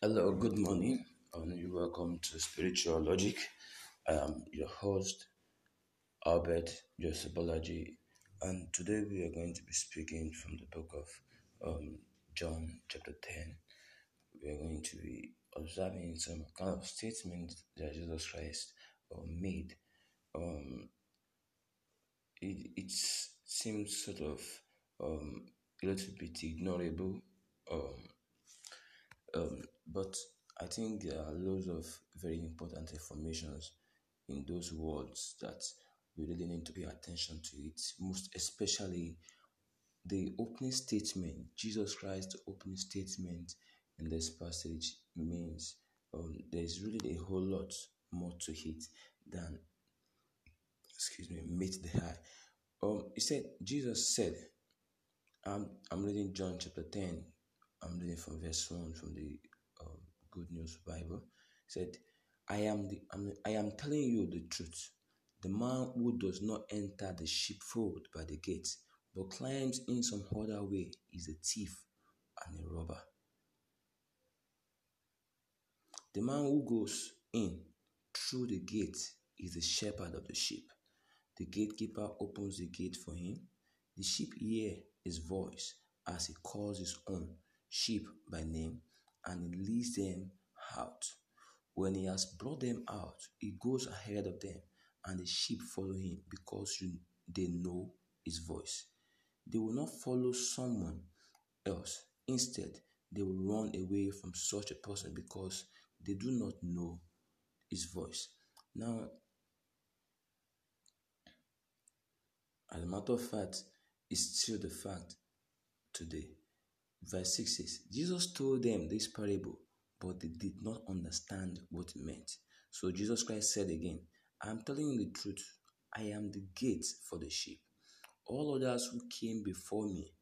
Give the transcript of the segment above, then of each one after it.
Hello, good morning, and you welcome to Spiritual Logic. I am your host, Albert Joseph Balaji, and today we are going to be speaking from the book of um, John, chapter 10. We are going to be observing some kind of statements that Jesus Christ uh, made. Um, it, it seems sort of um, a little bit ignorable. Um, um, but I think there are loads of very important informations in those words that we really need to pay attention to it, most especially the opening statement, Jesus Christ's opening statement in this passage means um, there's really a whole lot more to it than, excuse me, meet the eye. Um, he said, Jesus said, I'm, I'm reading John chapter 10, I'm reading from verse 1 from the um, Good News Bible. It said, I am, the, I'm, I am telling you the truth. The man who does not enter the sheepfold by the gate, but climbs in some other way, is a thief and a robber. The man who goes in through the gate is the shepherd of the sheep. The gatekeeper opens the gate for him. The sheep hear his voice as he calls his own sheep by name and he leads them out. When he has brought them out, he goes ahead of them and the sheep follow him because you, they know his voice. They will not follow someone else. Instead, they will run away from such a person because they do not know his voice. Now, as a matter of fact, it's still the fact today. Verse 6 says, Jesus told them this parable, but they did not understand what it meant. So Jesus Christ said again, I am telling you the truth. I am the gate for the sheep. All others who came before me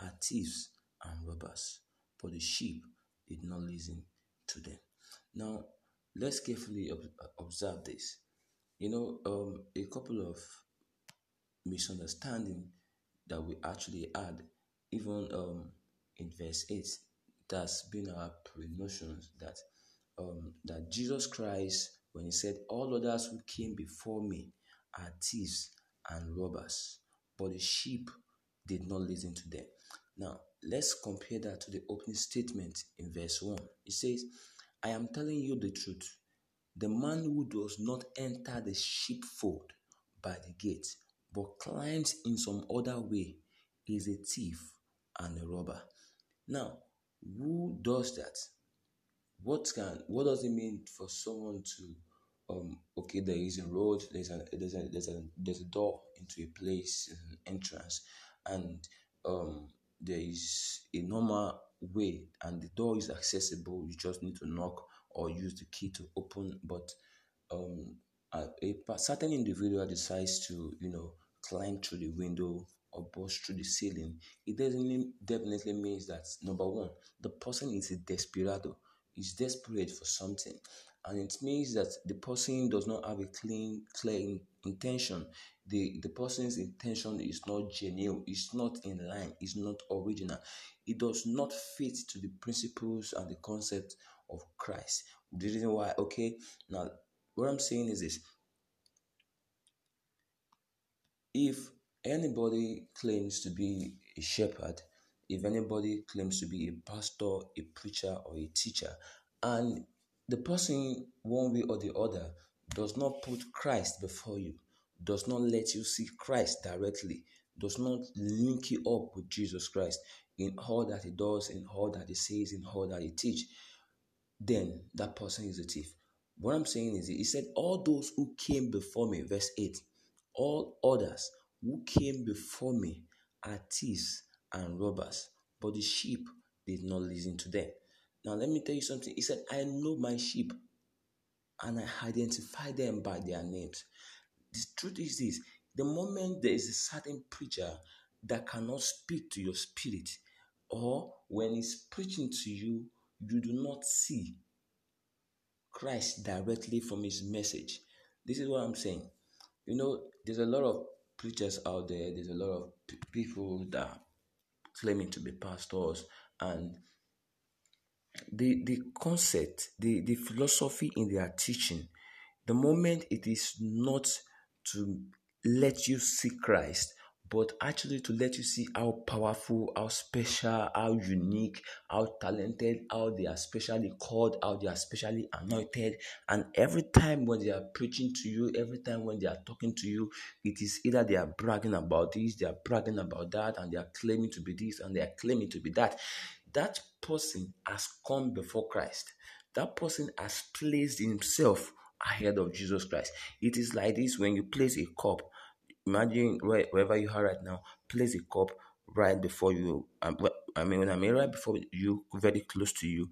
are thieves and robbers, but the sheep did not listen to them. Now, let's carefully observe this. You know, um, a couple of misunderstanding that we actually had, even um, in verse 8, that's been our pre-notions that um, that Jesus Christ, when he said, All others who came before me are thieves and robbers, but the sheep did not listen to them. Now, let's compare that to the opening statement in verse 1. It says, I am telling you the truth. The man who does not enter the sheepfold by the gate, but climbs in some other way, is a thief and a robber. Now, who does that? What can what does it mean for someone to um okay there is a road, there's a there's a there's a there's a door into a place, an entrance, and um there is a normal way and the door is accessible, you just need to knock or use the key to open, but um a, a certain individual decides to you know climb through the window or burst through the ceiling, it doesn't definitely means that number one, the person is a desperado, is desperate for something, and it means that the person does not have a clean, clear intention. The the person's intention is not genuine, it's not in line, it's not original, it does not fit to the principles and the concept of Christ. The reason why, okay, now what I'm saying is this. If anybody claims to be a shepherd, if anybody claims to be a pastor, a preacher, or a teacher, and the person, one way or the other, does not put Christ before you, does not let you see Christ directly, does not link you up with Jesus Christ in all that he does, in all that he says, in all that he teaches, then that person is a thief. What I'm saying is, he said, All those who came before me, verse 8, all others who came before me are thieves and robbers, but the sheep did not listen to them. Now, let me tell you something. He said, I know my sheep and I identify them by their names. The truth is this the moment there is a certain preacher that cannot speak to your spirit, or when he's preaching to you, you do not see Christ directly from his message. This is what I'm saying. You know, there's a lot of preachers out there, there's a lot of p- people that claiming to be pastors, and the the concept, the the philosophy in their teaching, the moment it is not to let you see Christ, but actually to let you see how powerful, how special, how unique, how talented, how they are specially called, how they are specially anointed. And every time when they are preaching to you, every time when they are talking to you, it is either they are bragging about this, they are bragging about that, and they are claiming to be this, and they are claiming to be that. That person has come before Christ. That person has placed himself ahead of Jesus Christ. It is like this when you place a cup Imagine wherever you are right now, place a cup right before you. Um, I mean, when I mean right before you, very close to you,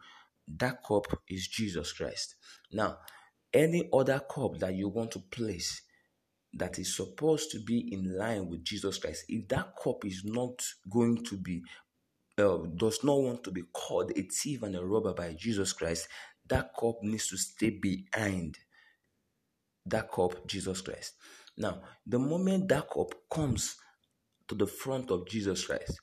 that cup is Jesus Christ. Now, any other cup that you want to place that is supposed to be in line with Jesus Christ, if that cup is not going to be, uh, does not want to be called a thief and a robber by Jesus Christ, that cup needs to stay behind that cup, Jesus Christ. Now, the moment that cup comes to the front of Jesus Christ,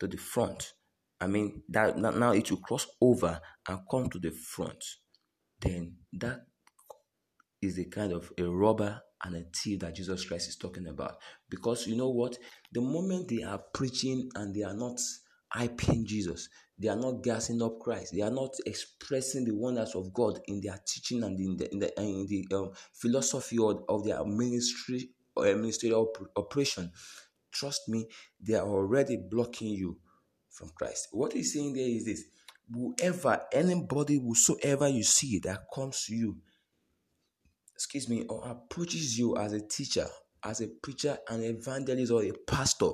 to the front, I mean that now it will cross over and come to the front, then that is a kind of a robber and a thief that Jesus Christ is talking about. Because you know what? The moment they are preaching and they are not hyping Jesus. They are not gassing up Christ. They are not expressing the wonders of God in their teaching and in the in the, in the um, philosophy of, of their ministry or uh, ministerial operation. Trust me, they are already blocking you from Christ. What he's saying there is this: whoever, anybody, whosoever you see that comes to you, excuse me, or approaches you as a teacher, as a preacher, an evangelist, or a pastor,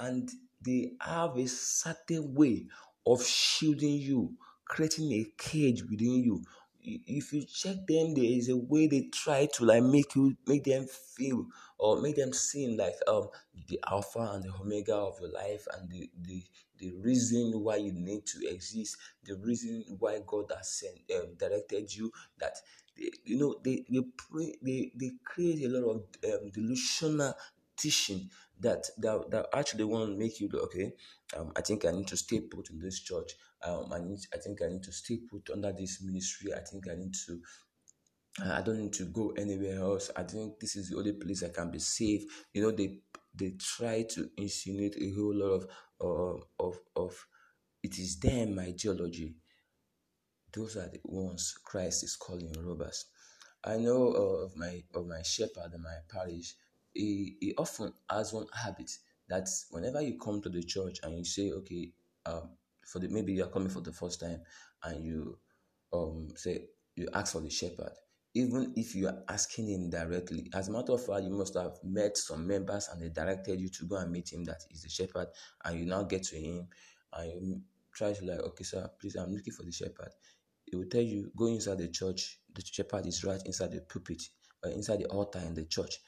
and they have a certain way of shielding you, creating a cage within you. If you check them, there is a way they try to like make you make them feel or make them seem like um the alpha and the omega of your life and the the, the reason why you need to exist, the reason why God has sent um, directed you. That you know they they pray they they create a lot of um, delusional teaching that that, that actually won't make you okay um, i think i need to stay put in this church um, I, need, I think i need to stay put under this ministry i think i need to I don't need to go anywhere else. I think this is the only place I can be safe. You know, they they try to insinuate a whole lot of uh, of of it is them my ideology. Those are the ones Christ is calling robbers. I know uh, of my of my shepherd in my parish he, he often has one habit that whenever you come to the church and you say, okay, um, for the maybe you're coming for the first time and you um say you ask for the shepherd, even if you are asking him directly. As a matter of fact, you must have met some members and they directed you to go and meet him that is the shepherd, and you now get to him and you try to like, okay, sir, please, I'm looking for the shepherd. He will tell you, go inside the church. The shepherd is right inside the pulpit or inside the altar in the church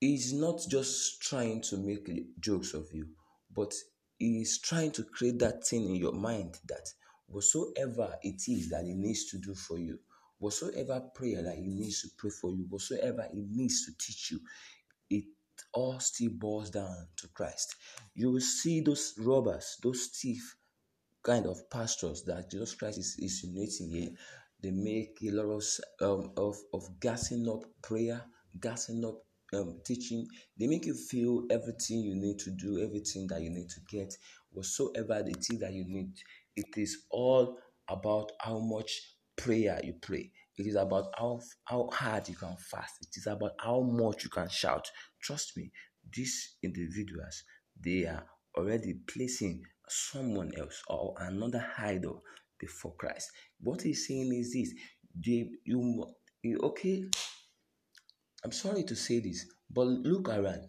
he's not just trying to make jokes of you, but he's trying to create that thing in your mind that whatsoever it is that he needs to do for you, whatsoever prayer that he needs to pray for you, whatsoever he needs to teach you, it all still boils down to Christ. You will see those robbers, those thief kind of pastors that Jesus Christ is insinuating here. They make a lot of, um, of, of gassing up prayer, gassing up um, teaching, they make you feel everything you need to do, everything that you need to get, whatsoever the thing that you need. It is all about how much prayer you pray. It is about how, how hard you can fast. It is about how much you can shout. Trust me, these individuals, they are already placing someone else or another idol before Christ. What he's saying is this: they, you, okay, I'm sorry to say this, but look around.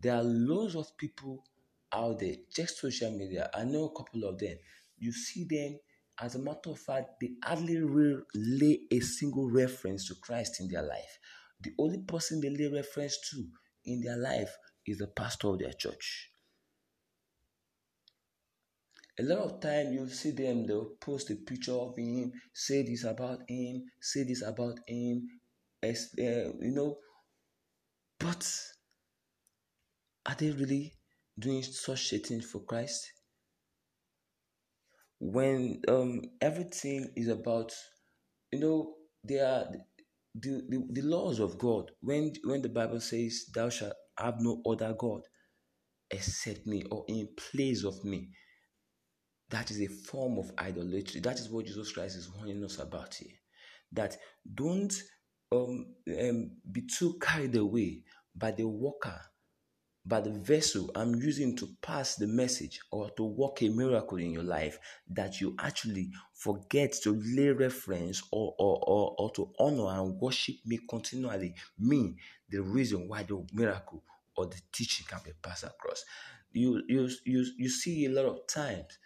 There are loads of people out there, check social media. I know a couple of them. You see them, as a matter of fact, they hardly really lay a single reference to Christ in their life. The only person they lay reference to in their life is the pastor of their church. A lot of time you'll see them, they'll post a picture of him, say this about him, say this about him, uh, you know, but are they really doing such a thing for Christ? when um, everything is about, you know, they are the, the, the laws of God. When when the Bible says, "Thou shalt have no other god except me," or in place of me, that is a form of idolatry. That is what Jesus Christ is warning us about here. That don't um, um, be too carried away by the worker by the vessel I'm using to pass the message or to work a miracle in your life that you actually forget to lay reference or, or, or, or to honor and worship me continually, me, the reason why the miracle or the teaching can be passed across. You, you, you, you see a lot of times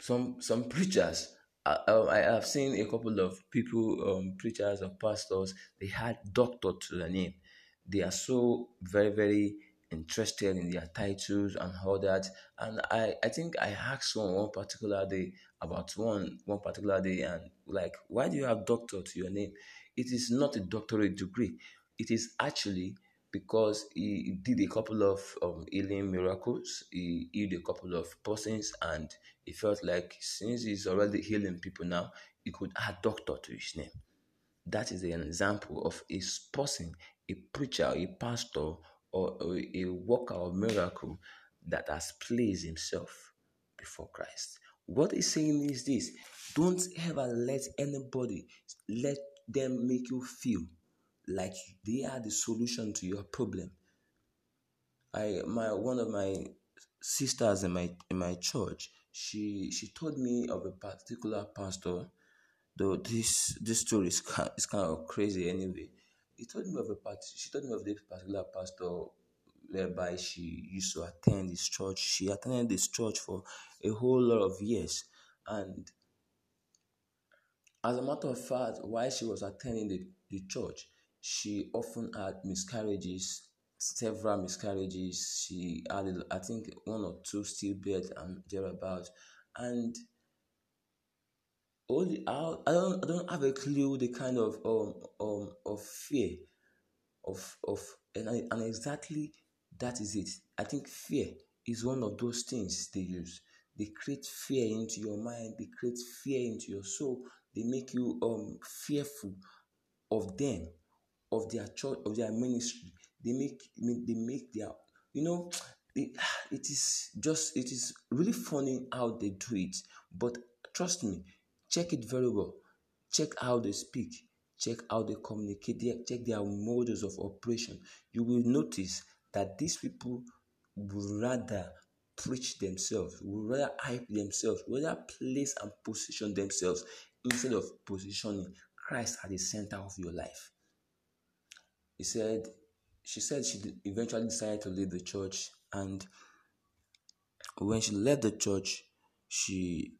some some preachers I, have seen a couple of people, um, preachers or pastors, they had doctor to their name. They are so very very interested in their titles and all that. And i i think i asked one one particular day about one one particular day and like why do you have doctor to your name? It is not a doctorate degree. It is actually because he did a couple of um, healing miracles. He healed a couple of persons and he felt like since he's already healing people now he could add doctor to his name that is an example of a person a preacher, a pastor, or a worker of miracle that has placed himself before Christ. What he's saying is this don't ever let anybody let them make you feel like they are the solution to your problem. I my one of my sisters in my in my church, she she told me of a particular pastor. Though this this story is kind, is kind of crazy anyway he told me of a part. She told me of this particular pastor whereby she used to attend this church. She attended this church for a whole lot of years, and as a matter of fact, while she was attending the, the church, she often had miscarriages, several miscarriages. She had, I think, one or two stillbirths and thereabouts, and all the, I, I don't I don't have a clue the kind of um um of fear of of and, and exactly that is it. I think fear is one of those things they use. They create fear into your mind, they create fear into your soul, they make you um fearful of them, of their church, of their ministry. They make they make their you know it, it is just it is really funny how they do it but trust me Check it very well. Check how they speak. Check how they communicate. Check their modus of operation. You will notice that these people would rather preach themselves, would rather hype themselves, would rather place and position themselves instead of positioning Christ at the center of your life. He said, she said she eventually decided to leave the church, and when she left the church, she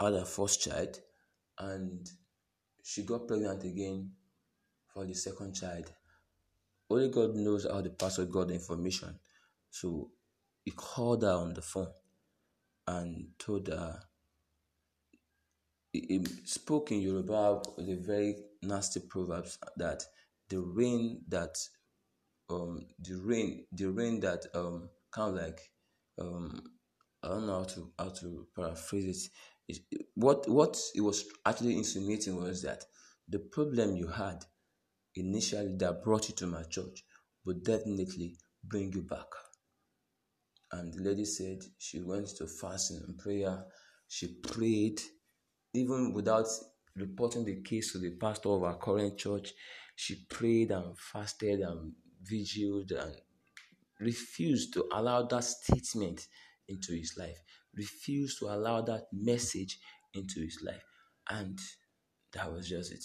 had her first child, and she got pregnant again for the second child. Only God knows how the pastor got the information. So he called her on the phone and told her he, spoke in Yoruba the very nasty proverbs that the rain that um the rain the rain that um kind of like um I don't know how to how to paraphrase it what what it was actually insinuating was that the problem you had initially that brought you to my church would definitely bring you back. And the lady said she went to fasting and prayer. She prayed, even without reporting the case to the pastor of our current church. She prayed and fasted and vigiled and refused to allow that statement into his life refused to allow that message into his life. And that was just it.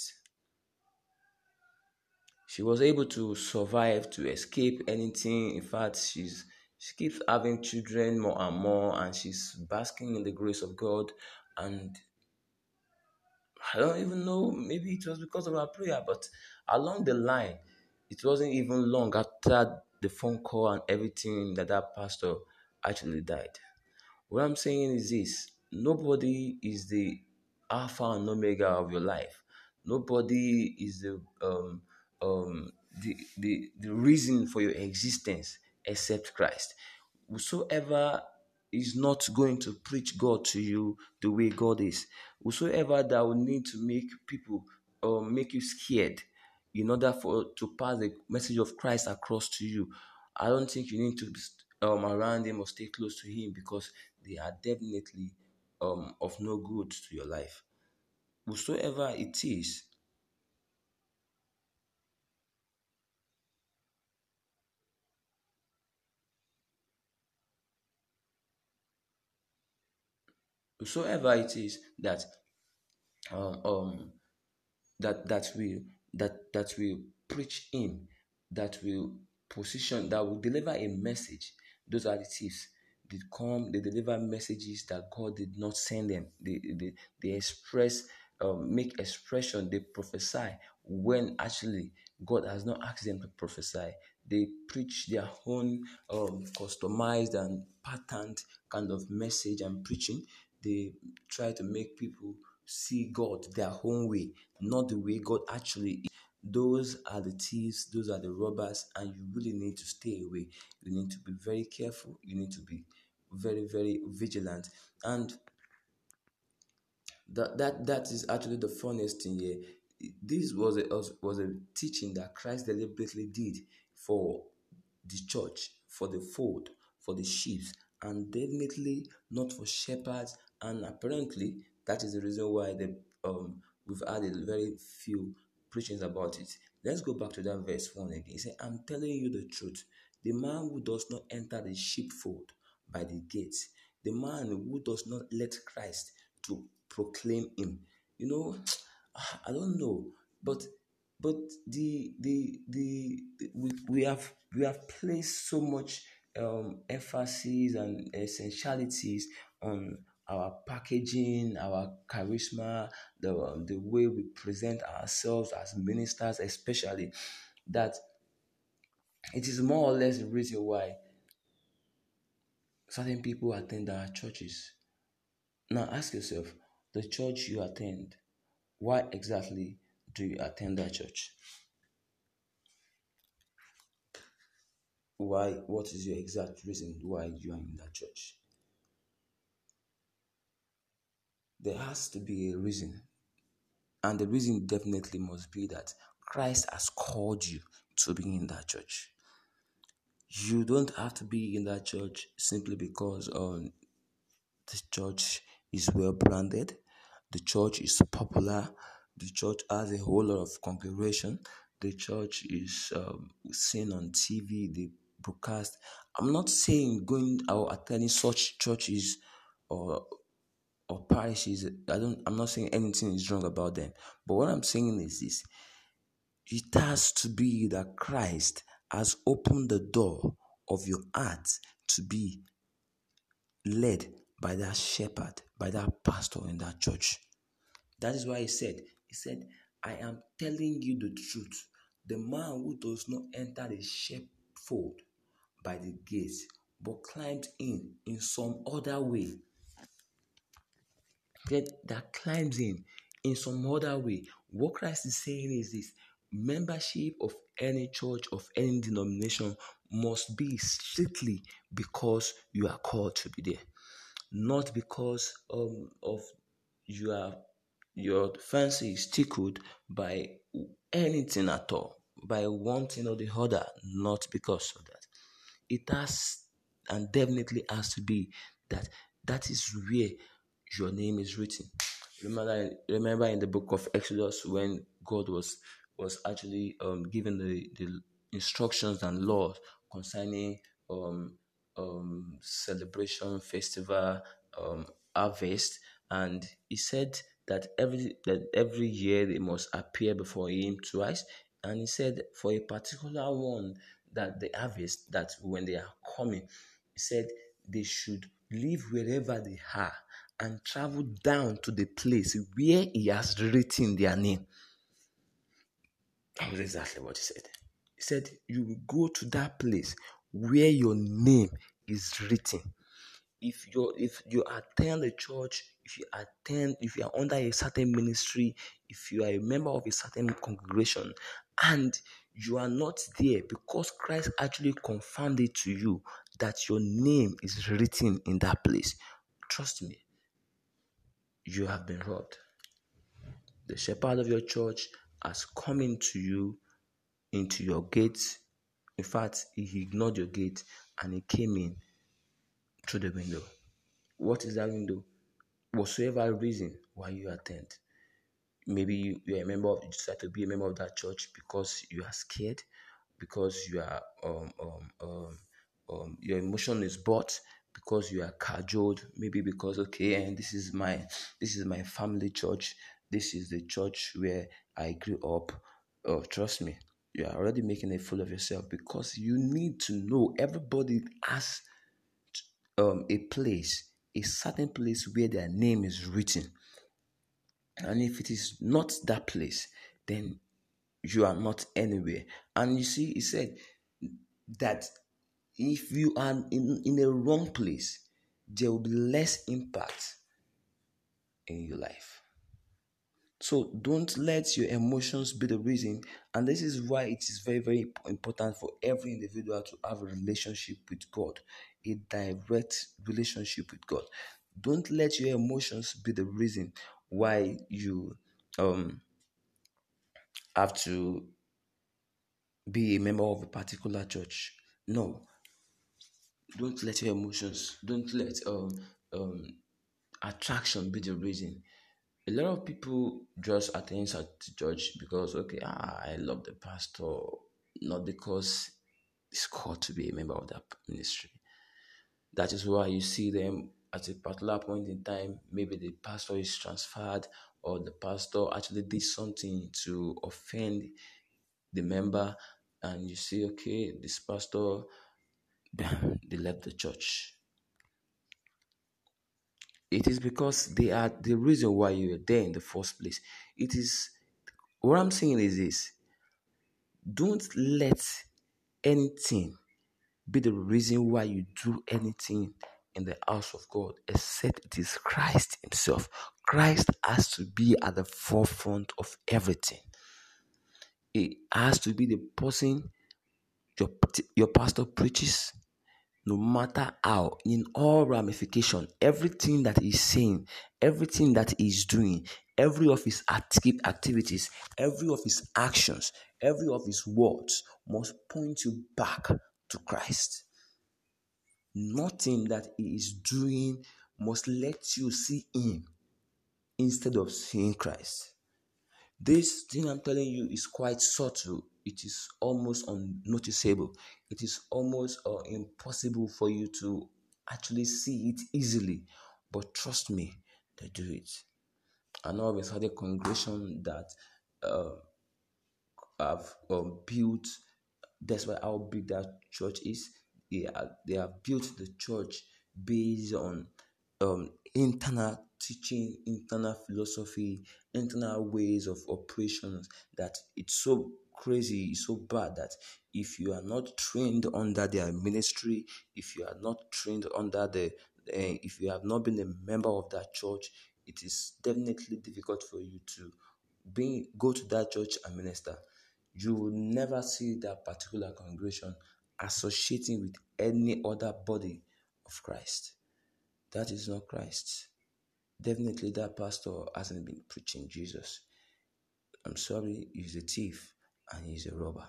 She was able to survive, to escape anything. In fact, she's she keeps having children more and more, and she's basking in the grace of God. And I don't even know, maybe it was because of her prayer, but along the line, it wasn't even long after the phone call and everything that that pastor actually died. What I'm saying is this nobody is the Alpha and Omega of your life. Nobody is the um, um, the, the, the reason for your existence except Christ. Whosoever is not going to preach God to you the way God is. Whosoever that will need to make people or um, make you scared in order for to pass the message of Christ across to you, I don't think you need to be um, around him or stay close to him because they are definitely um, of no good to your life. Whosoever it is whosoever it is that um, um that that will that that will preach him that will position that will deliver a message. Those are the thieves they come they deliver messages that god did not send them. They they, they express um, make expression. They prophesy when actually god has not asked them to prophesy. They preach their own um, customized and patterned kind of message and preaching. They try to make people see God their own way, not the way God actually is. Those are the thieves, those are the robbers, and you really need to stay away. You need to be very careful, you need to be very, very vigilant. And that that that is actually the funniest thing here. This was a was a teaching that Christ deliberately did for the church, for the fold, for the sheep, and definitely not for shepherds and apparently that is the reason why the um we've had a very few preachings about it. Let's go back to that verse one again. He said, I'm telling you the truth. The man who does not enter the sheepfold by the gates, the man who does not let Christ to proclaim him. You know, I don't know, but but the the the, the we, we have we have placed so much um emphasis and essentialities on our packaging, our charisma, the, the way we present ourselves as ministers, especially, that it is more or less the reason why certain people attend our churches. Now ask yourself the church you attend, why exactly do you attend that church? Why? What is your exact reason why you are in that church? There has to be a reason. And the reason definitely must be that Christ has called you to be in that church. You don't have to be in that church simply because um, the church is well branded, the church is popular, the church has a whole lot of congregation, the church is um, seen on TV, the broadcast. I'm not saying going or attending such churches or or parishes, I don't I'm not saying anything is wrong about them. But what I'm saying is this it has to be that Christ has opened the door of your heart to be led by that shepherd, by that pastor in that church. That is why he said, He said, I am telling you the truth. The man who does not enter the sheepfold by the gate but climbed in in some other way that, that climbs in in some other way. What Christ is saying is this membership of any church, of any denomination, must be strictly because you are called to be there, not because um, of you are your fancy is tickled by anything at all, by one thing or the other, not because of that. It has and definitely has to be that that is where your name is written. Remember, remember in the book of Exodus when God was was actually um, given the, the instructions and laws concerning um, um, celebration, festival, um, harvest, and he said that every that every year they must appear before him twice, and he said for a particular one that the harvest that when they are coming, he said they should live wherever they are and travel down to the place where he has written their name. That was exactly what he said. He said, You will go to that place where your name is written. If you if you attend a church, if you attend, if you are under a certain ministry, if you are a member of a certain congregation, and you are not there because Christ actually confirmed it to you that your name is written in that place, trust me, you have been robbed. The shepherd of your church has come into you, into your gates. In fact, he ignored your gate and he came in through the window. What is that window? Whatsoever reason why you attend. Maybe you, you are a member of, you decide to be a member of that church because you are scared, because you are um, um, um, um, your emotion is bought because you are cajoled maybe because okay and this is my this is my family church. This is the church where i grew up. Oh trust me you are already making a fool of yourself because you need to know. Everybody has um, a place a certain place where their name is written. And if it is not that place then you are not anywhere. And you see he said that if you are in, in a wrong place, there will be less impact in your life. So don't let your emotions be the reason. And this is why it is very, very important for every individual to have a relationship with God, a direct relationship with God. Don't let your emotions be the reason why you um have to be a member of a particular church. No, don't let your emotions don't let um um attraction be the reason. A lot of people just attend at church because okay ah, i love the pastor not because it's called to be a member of that ministry. That is why you see them at a particular point in time maybe the pastor is transferred or the pastor actually did something to offend the member and you see okay this pastor they left the church. It is because they are the reason why you are there in the first place. It is what I'm saying is this don't let anything be the reason why you do anything in the house of God except it is Christ Himself. Christ has to be at the forefront of everything. It has to be the person your, your pastor preaches, no matter how, in all ramification, everything that he's saying, everything that he's doing, every of his active activities, every of his actions, every of his words must point you back to Christ. Nothing that he is doing must let you see him instead of seeing Christ. This thing I'm telling you is quite subtle. It is almost unnoticeable. It is almost uh, impossible for you to actually see it easily. But trust me, they do it. I know of a congregation that uh, have um, built. That's why how big that church is. They, are, they have built the church based on um, internal teaching, internal philosophy, internal ways of operations that it's so crazy, so bad that if you are not trained under their ministry, if you are not trained under the, uh, if you have not been a member of that church, it is definitely difficult for you to be go to that church and minister. You will never see that particular congregation associating with any other body of Christ. That is not Christ. Definitely, that pastor hasn't been preaching Jesus. I'm sorry, he's a thief and he's a robber.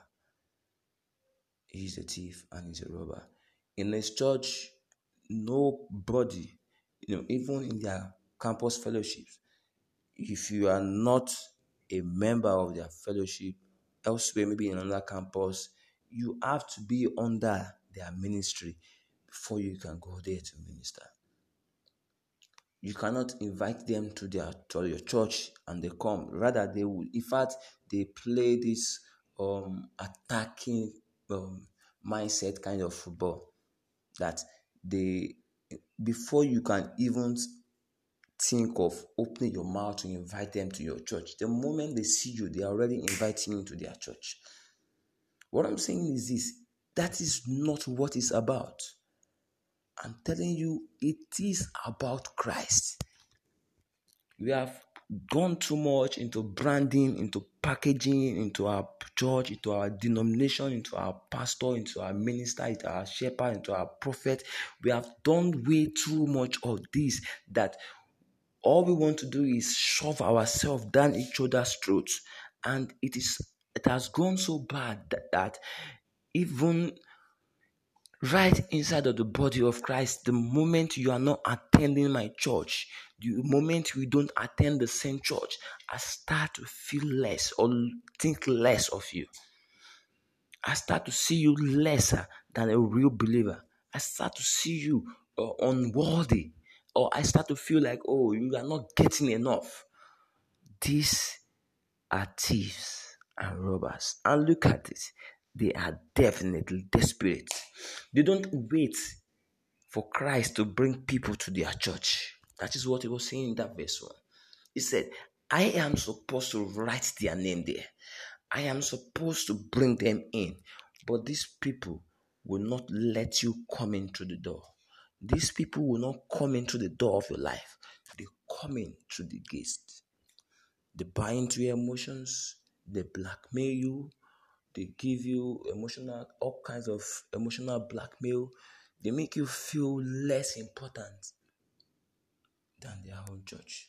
He's a thief and he's a robber. In his church, nobody, you know, even in their campus fellowships, if you are not a member of their fellowship elsewhere, maybe in another campus, you have to be under their ministry before you can go there to minister you cannot invite them to their to your church and they come. Rather they will in fact they play this um attacking um, mindset kind of football that they before you can even think of opening your mouth to invite them to your church the moment they see you they are already inviting you to their church. What i'm saying is this that is not what it's about I'm telling you, it is about Christ. We have gone too much into branding, into packaging, into our church, into our denomination, into our pastor, into our minister, into our shepherd, into our prophet. We have done way too much of this that all we want to do is shove ourselves down each other's throats. And it is it has gone so bad that, that even right inside of the body of Christ, the moment you are not attending my church, the moment we don't attend the same church, I start to feel less or think less of you. I start to see you lesser than a real believer. I start to see you uh, unworthy, or I start to feel like, oh, you are not getting enough. These are thieves and robbers. And look at it, they are definitely desperate. They don't wait for Christ to bring people to their church. That is what he was saying in that verse 1. He said, I am supposed to write their name there. I am supposed to bring them in. But these people will not let you come in through the door. These people will not come in through the door of your life. They come in through the gates. They buy into your emotions. They blackmail you. They give you emotional, all kinds of emotional blackmail. They make you feel less important than their own church.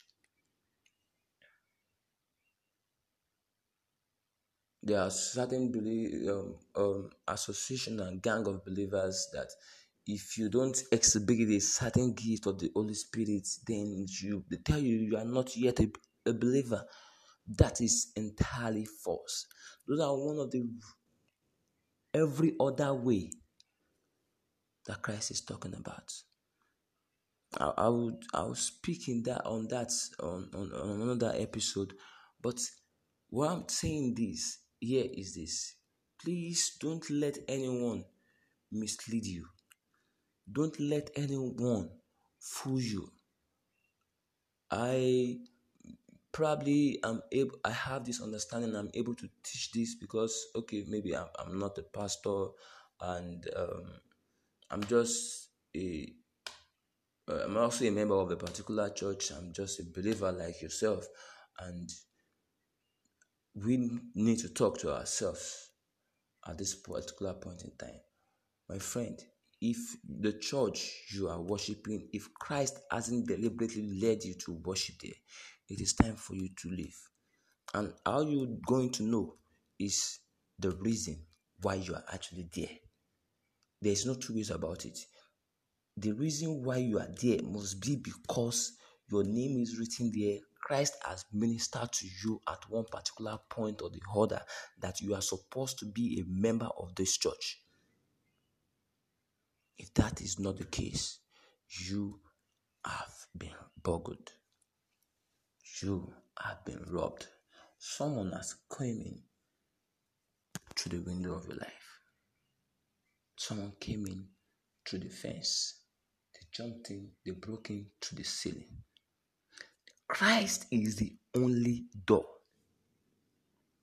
There are certain belief, um, um, association and gang of believers that if you don't exhibit a certain gift of the Holy Spirit, then you they tell you you are not yet a, a believer. That is entirely false. Those are one of the every other way that Christ is talking about. I, I would I will speak in that on that on, on, on another episode. But what I'm saying this here is this. Please don't let anyone mislead you. Don't let anyone fool you. I probably I'm able i have this understanding i'm able to teach this because okay maybe i'm, I'm not a pastor and um, i'm just a i'm also a member of a particular church. I'm just a believer like yourself and we need to talk to ourselves at this particular point in time. My friend if the church you are worshiping if christ hasn't deliberately led you to worship there it is time for you to leave. And how you're going to know is the reason why you are actually there. There's no two ways about it. The reason why you are there must be because your name is written there. Christ has ministered to you at one particular point or the other that you are supposed to be a member of this church. If that is not the case, you have been boggled you have been robbed. Someone has come in through the window of your life. Someone came in through the fence. They jumped in, they broke in through the ceiling. Christ is the only door.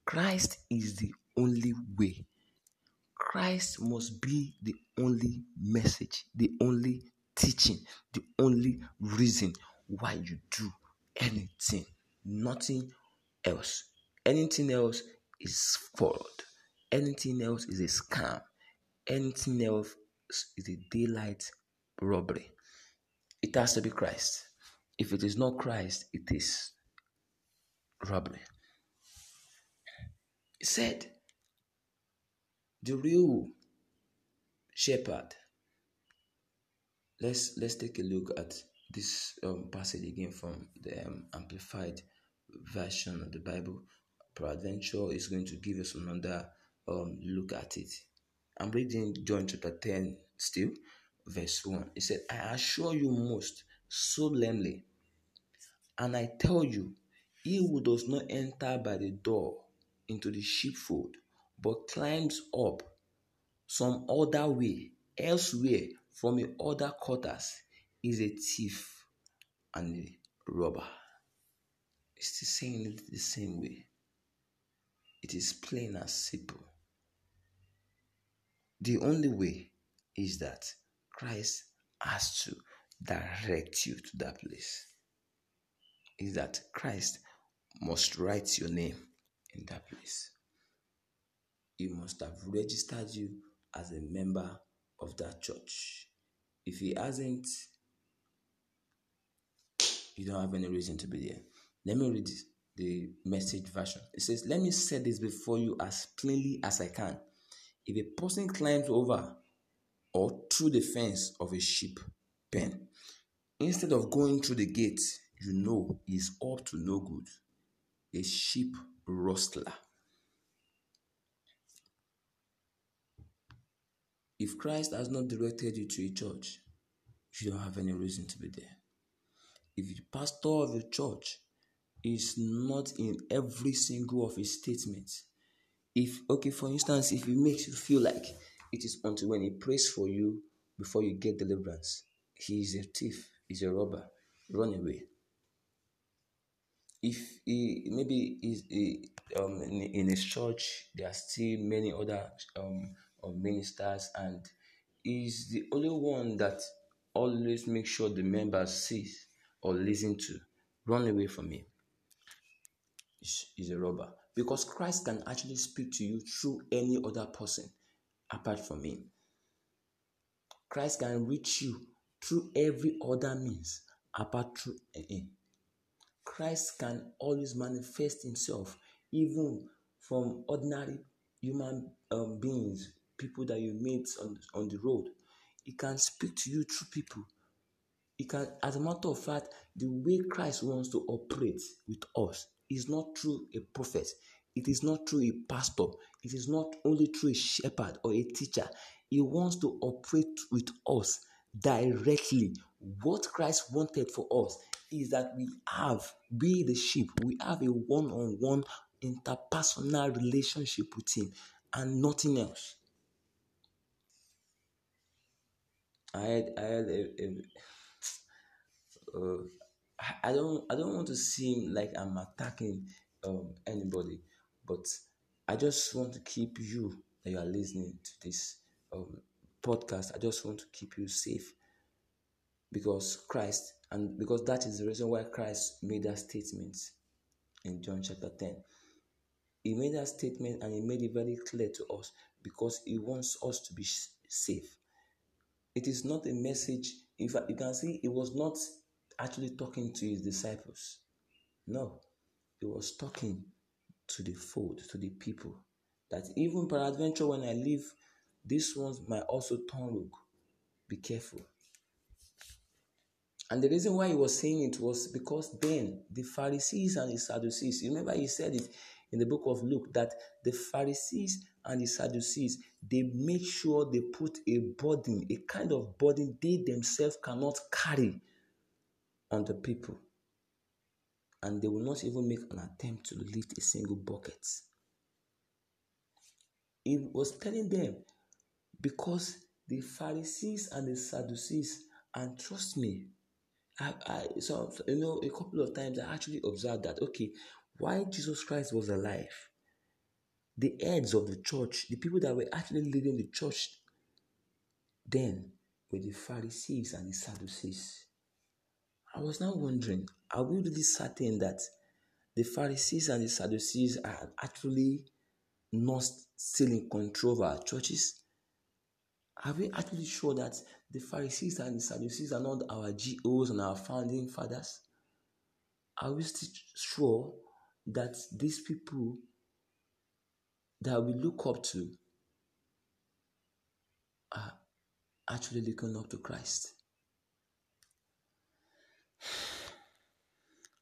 Christ is the only way. Christ must be the only message, the only teaching, the only reason why you do anything, nothing else. Anything else is fraud. Anything else is a scam. Anything else is a daylight robbery. It has to be Christ. If it is not Christ, it is robbery. He said, the real shepherd. Let's let's take a look at this um, passage again from the um, amplified version of the Bible. Peradventure is going to give us another um, look at it. I'm reading John chapter 10 still, verse 1. It said, I assure you most solemnly, and I tell you, he who does not enter by the door into the sheepfold, but climbs up some other way, elsewhere, from the other quarters, is a thief and a robber. It's the it the same way. It is plain as simple. The only way is that Christ has to direct you to that place. is that Christ must write your name in that place. He must have registered you as a member of that church. If he hasn't, you don't have any reason to be there. Let me read the message version. It says, Let me set this before you as plainly as I can. If a person climbs over or through the fence of a sheep pen, instead of going through the gate, you know is up to no good. A sheep rustler. If Christ has not directed you to a church, you don't have any reason to be there. If the pastor of the church is not in every single of his statements, if okay, for instance, if he makes you feel like it is until when he prays for you before you get deliverance, he is a thief, he's a robber, run away. If he maybe is um in, in his church, there are still many other um ministers, and he's the only one that always make sure the members see or listen to. Run away from him. He's a robber because Christ can actually speak to you through any other person apart from him. Christ can reach you through every other means apart through him. Christ can always manifest himself even from ordinary human um, beings, people that you meet on, on the road. He can speak to you through people. He can, as a matter of fact, the way Christ wants to operate with us is not through a prophet, it is not through a pastor, it is not only through a shepherd or a teacher. He wants to operate with us directly. What Christ wanted for us is that we have, we the sheep, we have a one on one interpersonal relationship with Him and nothing else. I had, I had a, a uh, I don't I don't want to seem like I'm attacking um, anybody, but I just want to keep you that you are listening to this um, podcast. I just want to keep you safe because Christ and because that is the reason why Christ made that statement in John chapter 10. He made that statement and he made it very clear to us because he wants us to be safe. It is not a message, in fact, you can see, it was not actually talking to his disciples. No, he was talking to the fold, to the people. That even peradventure, when I leave, these ones might also turn rogue. Be careful. And the reason why he was saying it was because then the Pharisees and the Sadducees, remember he said it in the book of Luke that the Pharisees and the Sadducees, they make sure they put a burden, a kind of burden they themselves cannot carry on the people. And they will not even make an attempt to lift a single bucket. He was telling them because the Pharisees and the Sadducees, and trust me, I, I so you know a couple of times I actually observed that okay, why Jesus Christ was alive, the heads of the church, the people that were actually leading the church then were the Pharisees and the Sadducees. I was now wondering, are we really certain that the Pharisees and the Sadducees are actually not still in control of our churches? Are we actually sure that the Pharisees and the Sadducees are not our GOs and our founding fathers? Are we still sure that these people that we look up to are actually looking up to Christ?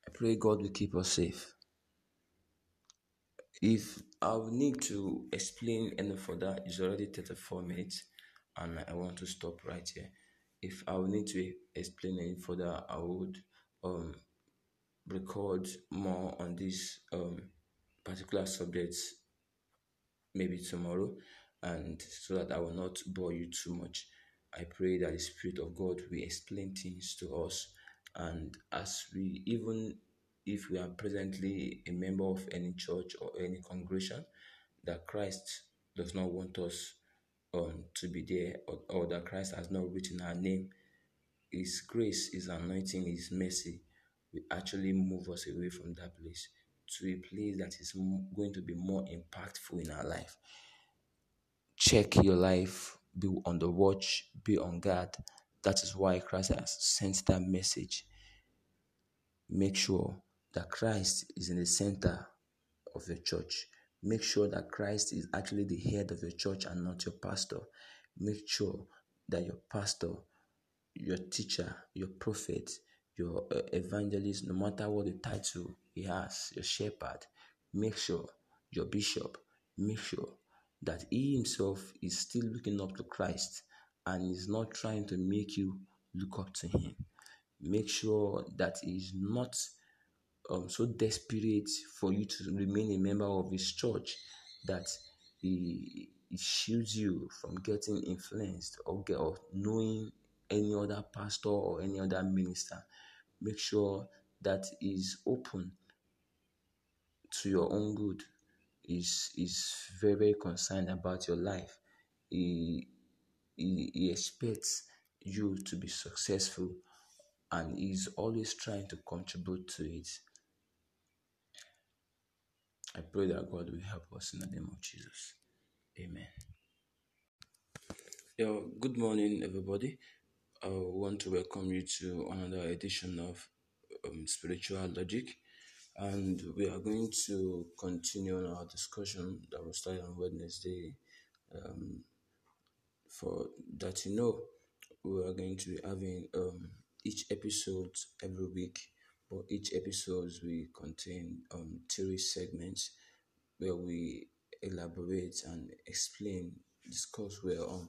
I pray God will keep us safe. If I will need to explain any further, it's already 34 minutes and I want to stop right here. If I will need to explain any further, I would um, record more on this um, particular subjects maybe tomorrow and so that I will not bore you too much. I pray that the Spirit of God will explain things to us and as we even if we are presently a member of any church or any congregation that Christ does not want us um, to be there or, or that Christ has not written our name, His grace, His anointing, His mercy will actually move us away from that place to a place that is going to be more impactful in our life. Check your life, be on the watch, be on guard. That is why Christ has sent that message. Make sure that Christ is in the center of your church. Make sure that Christ is actually the head of your church and not your pastor. Make sure that your pastor, your teacher, your prophet, your uh, evangelist, no matter what the title he has, your shepherd, make sure your bishop, make sure that he himself is still looking up to Christ and is not trying to make you look up to him. Make sure that he is not um, so desperate for you to remain a member of his church that he, he shields you from getting influenced or, get, or knowing any other pastor or any other minister. Make sure that is open to your own good. Is is very very concerned about your life. He, he he expects you to be successful, and he's always trying to contribute to it. I pray that God will help us in the name of Jesus. Amen. Yo, good morning, everybody. I want to welcome you to another edition of um, Spiritual Logic, and we are going to continue on our discussion that will started on Wednesday. Um, for that, you know, we are going to be having um, each episode every week but each episode will contain um, three segments where we elaborate and explain, discuss where on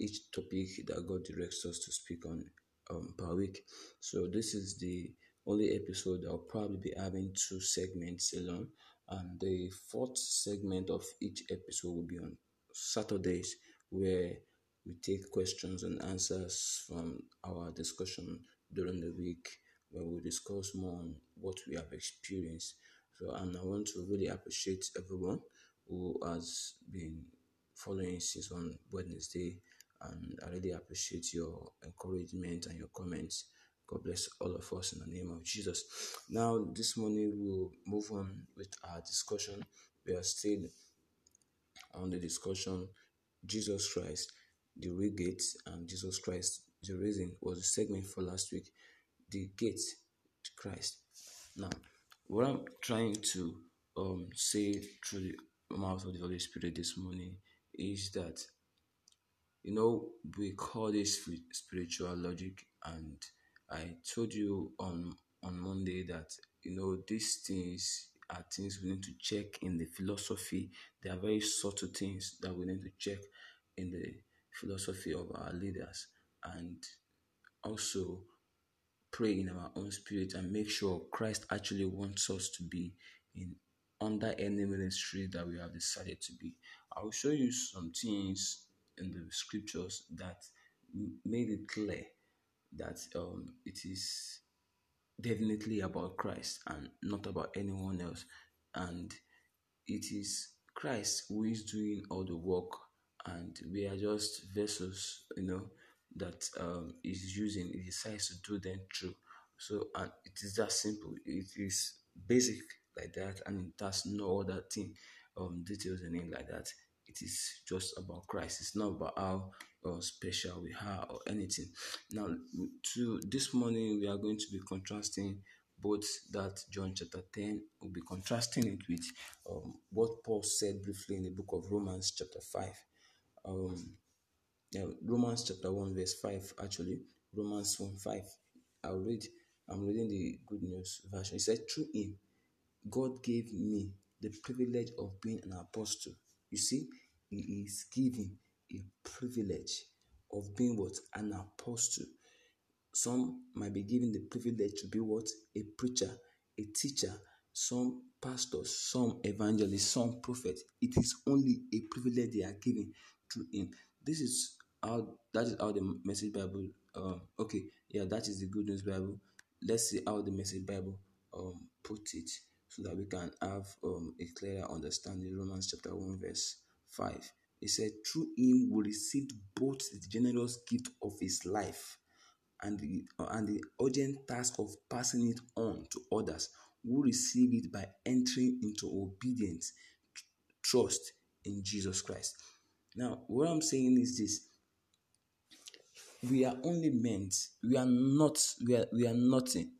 each topic that God directs us to speak on um, per week. So this is the only episode I'll probably be having two segments alone, and the fourth segment of each episode will be on Saturdays, where we take questions and answers from our discussion during the week where we discuss more on what we have experienced. So, and I want to really appreciate everyone who has been following since on Wednesday, and I really appreciate your encouragement and your comments. God bless all of us in the name of Jesus. Now, this morning we'll move on with our discussion. We are still on the discussion Jesus Christ, the gate, and Jesus Christ, the reason was a segment for last week the gate to Christ. Now, what I'm trying to um, say through the mouth of the Holy Spirit this morning is that you know we call this spiritual logic, and I told you on on Monday that you know these things are things we need to check in the philosophy. They are very subtle things that we need to check in the philosophy of our leaders, and also pray in our own spirit and make sure Christ actually wants us to be in under any ministry that we have decided to be. I will show you some things in the scriptures that made it clear that um, it is definitely about Christ and not about anyone else. And it is Christ who is doing all the work, and we are just vessels, you know, that um, is using, he decides to do them through. So, and it is that simple. It is basic like that, and that's no other thing, um, details and it like that. It is just about Christ. It's not about how uh, special we are or anything. Now, to this morning, we are going to be contrasting both that John chapter 10, we'll be contrasting it with um, what Paul said briefly in the book of Romans chapter 5. Um, yeah, Romans chapter 1, verse 5, actually. Romans 1 5. I'll read, I'm reading the good news version. It said, Through him, God gave me the privilege of being an apostle. You see, he is giving a privilege of being what? An apostle. Some might be given the privilege to be what? A preacher, a teacher, some pastors, some evangelists, some prophets. It is only a privilege they are given through him. This is how that is how the message bible um okay yeah that is the good news bible let's see how the message bible um put it so that we can have um a clearer understanding romans chapter 1 verse 5 it said through him we received both the generous gift of his life and the, and the urgent task of passing it on to others who receive it by entering into obedience, trust in Jesus Christ. Now, what I'm saying is this we are only meant, we are not, we are, we are nothing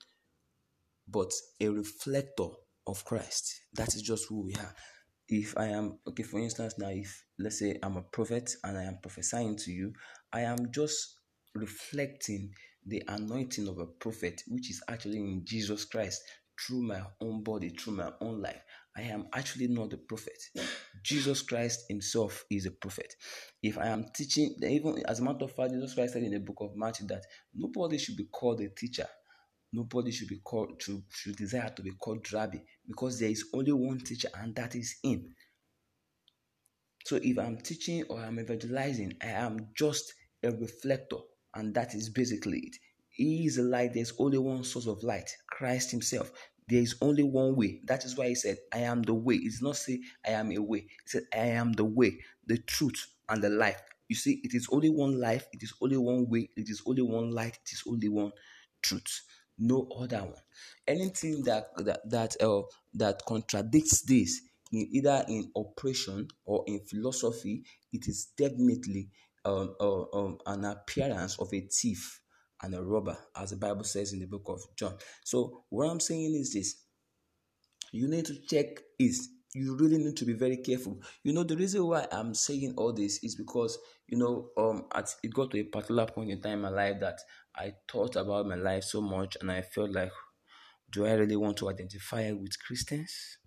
but a reflector of Christ. That is just who we are. If I am, okay, for instance, now, if let's say I'm a prophet and I am prophesying to you, I am just reflecting the anointing of a prophet, which is actually in Jesus Christ through my own body, through my own life. I am actually not a prophet. Jesus Christ Himself is a prophet. If I am teaching, even as a matter of fact, Jesus Christ said in the book of Matthew that nobody should be called a teacher. Nobody should be called to should desire to be called rabbi because there is only one teacher and that is Him. So if I'm teaching or I'm evangelizing, I am just a reflector, and that is basically it. He is the light. There's only one source of light, Christ Himself. There is only one way. That is why He said, I am the way. It's not say I am a way. He said, I am the way, the truth, and the life. You see, it is only one life, it is only one way, it is only one light, it is only one truth. No other one. Anything that that that uh, that contradicts this in either in operation or in philosophy, it is definitely um, uh, um, an appearance of a thief and a robber, as the Bible says in the book of John. So, what I'm saying is this you need to check is you really need to be very careful. You know, the reason why I'm saying all this is because, you know, um, at, it got to a particular point in time in my life that I thought about my life so much and I felt like, do I really want to identify with Christians?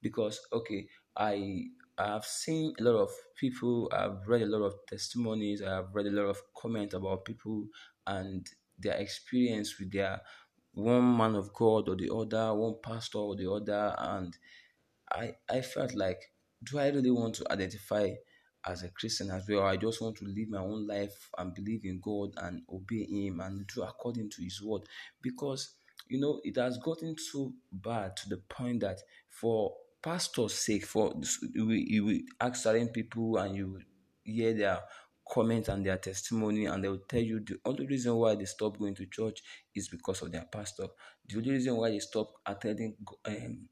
Because, okay, I I've seen a lot of people, I've read a lot of testimonies, I've read a lot of comments about people and their experience with their one man of God or the other, one pastor or the other, and I I felt like, do I really want to identify as a Christian as well? I just want to live my own life and believe in God and obey Him and do according to His word, because you know it has gotten so bad to the point that for pastor's sake, for you, will ask certain people and you hear their comment and their testimony, and they will tell you the only reason why they stop going to church is because of their pastor. The only reason why they stop attending um,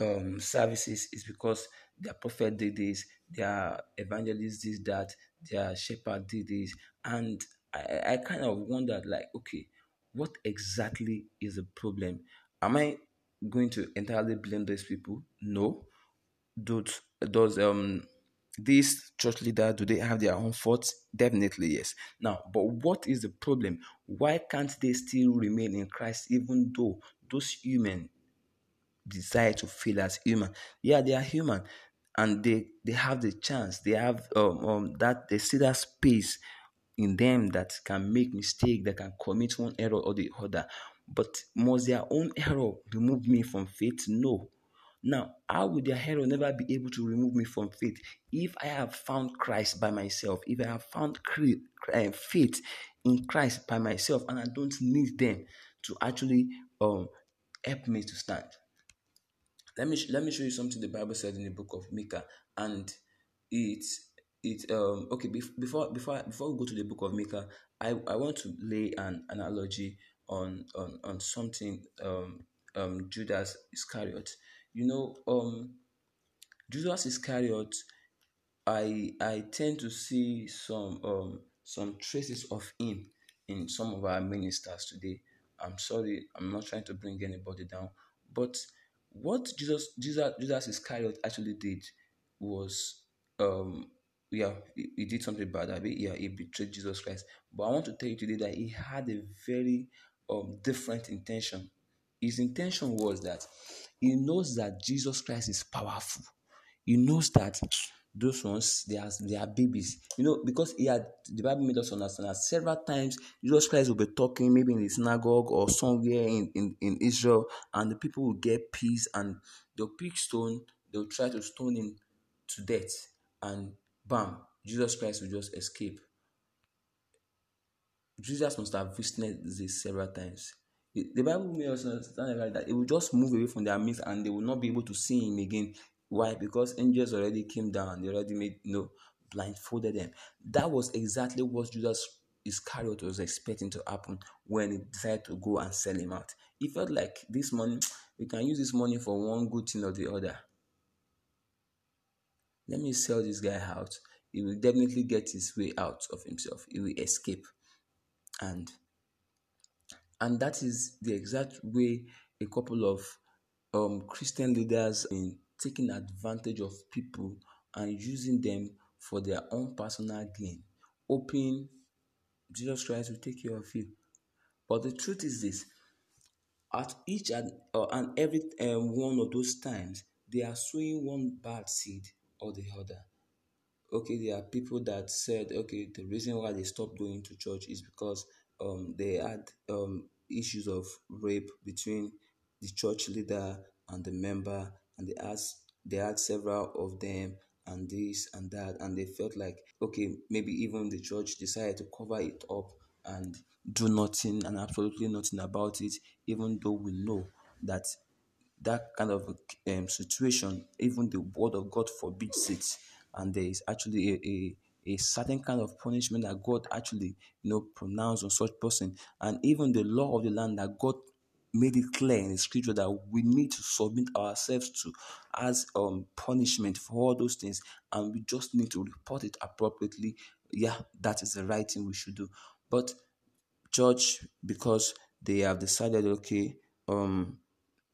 um, services is because their prophet did this, their evangelist did that, their shepherd did this, and I, I kind of wondered, like, okay, what exactly is the problem? Am I going to entirely blame these people? No. Does does um these church leaders do they have their own faults? Definitely yes. Now, but what is the problem? Why can't they still remain in Christ even though those human desire to feel as human? Yeah, they are human, and they they have the chance. They have um, um that they see that space in them that can make mistake, that can commit one error or the other. But must their own error remove me from faith? No. Now, how would their error never be able to remove me from faith if I have found Christ by myself? If I have found eh, faith in Christ by myself and I don't need them to actually um, help me to stand? Let me let me show you something the Bible said in the book of Micah, and it's it um okay before before before we go to the book of Micah, I, I want to lay an analogy on on on something um um Judas Iscariot. You know um Judas Iscariot I I tend to see some um some traces of him in some of our ministers today. I'm sorry, I'm not trying to bring anybody down, but what Jesus Jesus Judas Iscariot actually did was um yeah, he, he did something bad. I mean, yeah, he betrayed Jesus Christ. But I want to tell you today that he had a very um, different intention. His intention was that he knows that Jesus Christ is powerful. He knows that those ones they are they are babies. You know, because he had the Bible made us understand that several times Jesus Christ will be talking maybe in the synagogue or somewhere in, in, in Israel, and the people will get peace and they'll pick stone, they'll try to stone him to death, and bam, Jesus Christ will just escape. Jesus must have visited this several times. The Bible may also understand like that it will just move away from their midst and they will not be able to see him again. Why? Because angels already came down, they already made you know blindfolded them. That was exactly what Judas Iscariot was expecting to happen when he decided to go and sell him out. He felt like this money, we can use this money for one good thing or the other. Let me sell this guy out. He will definitely get his way out of himself. He will escape. And and that is the exact way a couple of um, Christian leaders in taking advantage of people and using them for their own personal gain, hoping Jesus Christ will take care of you. But the truth is this: at each and, uh, and every um, one of those times, they are sowing one bad seed or the other. Okay, there are people that said, okay, the reason why they stopped going to church is because um, they had um, issues of rape between the church leader and the member, and they asked they had several of them and this and that, and they felt like okay, maybe even the church decided to cover it up and do nothing and absolutely nothing about it, even though we know that that kind of um, situation, even the word of God forbids it, and there is actually a, a a certain kind of punishment that God actually, you know, pronounced on such person, and even the law of the land that God made it clear in the scripture that we need to submit ourselves to as um punishment for all those things, and we just need to report it appropriately. Yeah, that is the right thing we should do. But church, because they have decided, okay, um,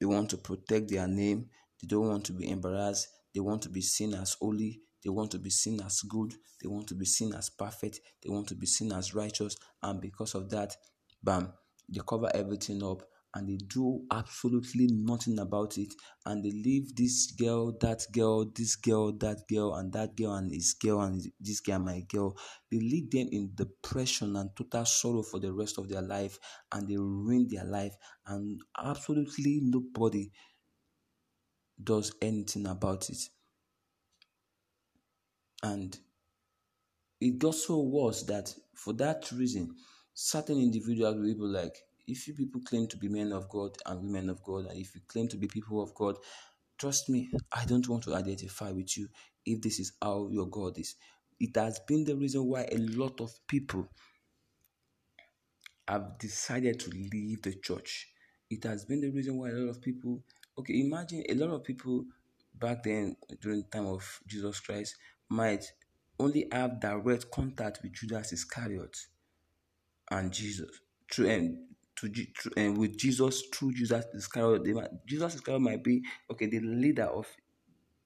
they want to protect their name, they don't want to be embarrassed, they want to be seen as holy, they want to be seen as good. They want to be seen as perfect. They want to be seen as righteous. And because of that, bam, they cover everything up and they do absolutely nothing about it. And they leave this girl, that girl, this girl, that girl, and that girl, and his girl, and this girl, my girl. They lead them in depression and total sorrow for the rest of their life. And they ruin their life. And absolutely nobody does anything about it. And it got so worse that for that reason, certain individuals will be like, if you people claim to be men of God and women of God, and if you claim to be people of God, trust me, I don't want to identify with you if this is how your God is. It has been the reason why a lot of people have decided to leave the church. It has been the reason why a lot of people, okay, imagine a lot of people back then during the time of Jesus Christ might only have direct contact with Judas Iscariot and Jesus through and to through, and with Jesus through Judas Iscariot. They might, Jesus Iscariot might be okay, the leader of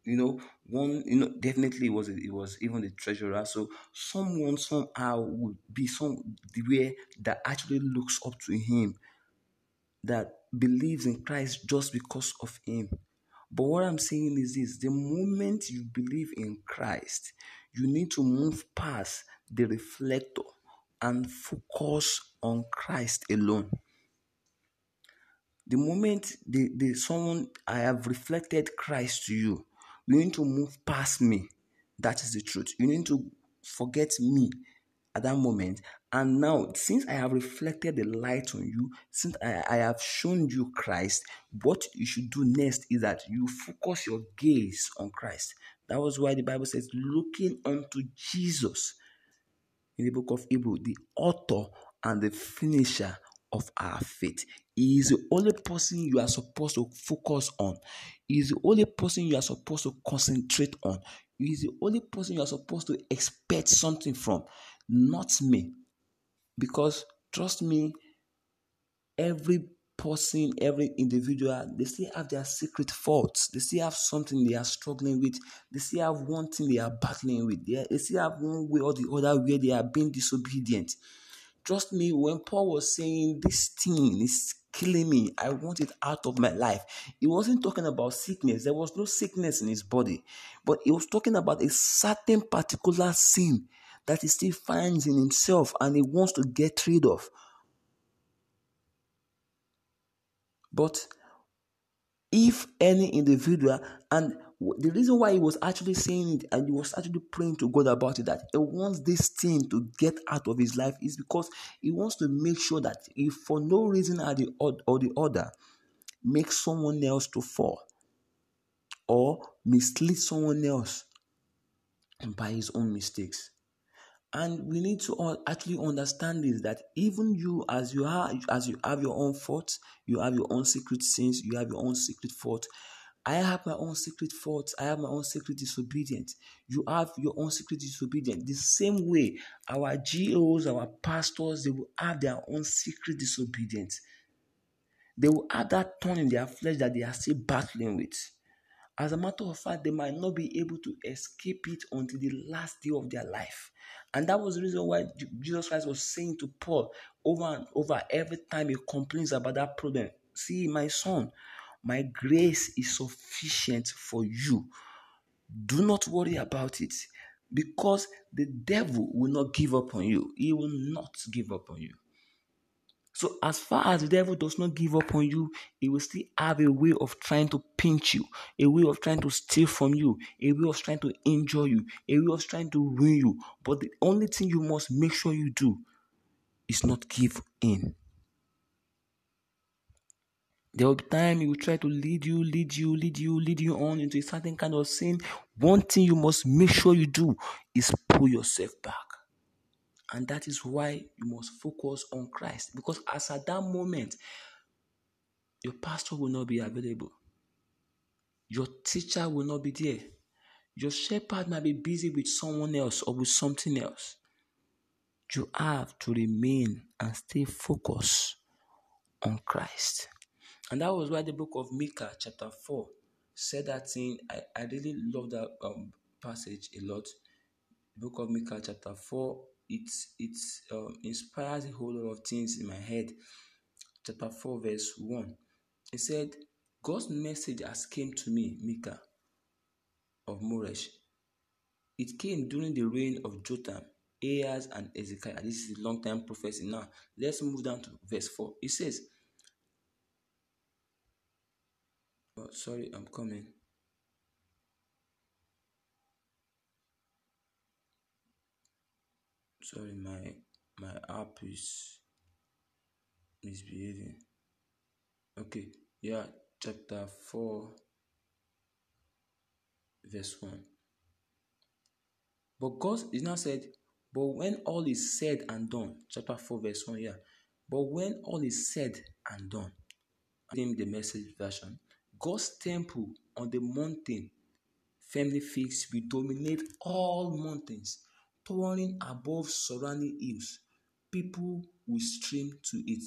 you know one you know definitely it was it was even the treasurer so someone somehow would be some the way that actually looks up to him that believes in christ just because of him but what I'm saying is this the moment you believe in Christ, you need to move past the reflector and focus on Christ alone. The moment the, the someone I have reflected Christ to you, you need to move past me. That is the truth. You need to forget me at that moment. And now, since I have reflected the light on you, since I, I have shown you Christ, what you should do next is that you focus your gaze on Christ. That was why the Bible says, looking unto Jesus in the book of Hebrew, the author and the finisher of our faith. He is the only person you are supposed to focus on. He is the only person you are supposed to concentrate on. He is the only person you are supposed to expect something from not me. Because trust me, every person, every individual, they still have their secret faults. They still have something they are struggling with. They still have one thing they are battling with. They, they still have one way or the other where they are being disobedient. Trust me, when Paul was saying this thing is killing me, I want it out of my life, he wasn't talking about sickness. There was no sickness in his body, but he was talking about a certain particular sin that he still finds in himself and he wants to get rid of. But if any individual, and the reason why he was actually saying it and he was actually praying to God about it, that he wants this thing to get out of his life, is because he wants to make sure that if for no reason or the, or the other, make someone else to fall or mislead someone else by his own mistakes. And we need to all actually understand this that even you, as you are, as you have your own faults, you have your own secret sins, you have your own secret faults. I have my own secret faults. I have my own secret disobedience. You have your own secret disobedience. The same way, our GOs, our pastors, they will have their own secret disobedience. They will have that thorn in their flesh that they are still battling with. As a matter of fact, they might not be able to escape it until the last day of their life. And that was the reason why Jesus Christ was saying to Paul over and over every time he complains about that problem. See, my son, my grace is sufficient for you. Do not worry about it because the devil will not give up on you. He will not give up on you. So, as far as the devil does not give up on you, he will still have a way of trying to pinch you, a way of trying to steal from you, a way of trying to injure you, a way of trying to ruin you. But the only thing you must make sure you do is not give in. There will be time he will try to lead you, lead you, lead you, lead you on into a certain kind of sin. One thing you must make sure you do is pull yourself back. And that is why you must focus on Christ. Because as at that moment, your pastor will not be available. Your teacher will not be there. Your shepherd might be busy with someone else or with something else. You have to remain and stay focused on Christ. And that was why the book of Micah, chapter 4, said that thing. I, I really love that um, passage a lot. Book of Micah, chapter 4, it it um, inspires a whole lot of things in my head. Chapter 4, verse 1. It said, God's message has came to me, Micah of Moresh. It came during the reign of Jotham, Ahaz, and Ezekiah. This is a long time prophecy. Now, let's move down to verse 4. It says, oh, Sorry, I'm coming. Sorry my my app is misbehaving. Okay yeah chapter 4 verse 1 but god is now said but when all is said and done chapter 4 verse 1 yeah. But when all is said and done in the message version god's temple on the mountain firmly fixed will dominate all mountains towering above surrounding hills. People will stream to it.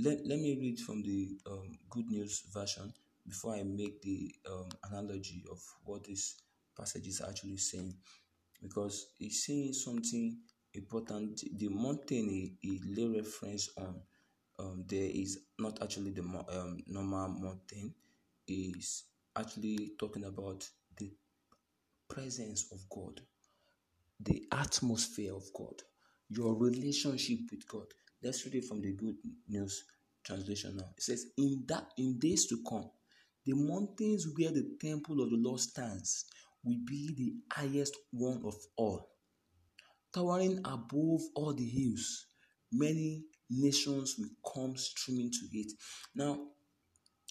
Let, let me read from the um, Good News version before I make the um, analogy of what this passage is actually saying. Because it's saying something important. The mountain he, he lay reference on um, there is not actually the um, normal mountain. Is actually talking about the presence of God the atmosphere of God, your relationship with God. Let's read it from the Good News translation now. It says, In that in days to come, the mountains where the temple of the Lord stands will be the highest one of all, towering above all the hills. Many nations will come streaming to it. Now,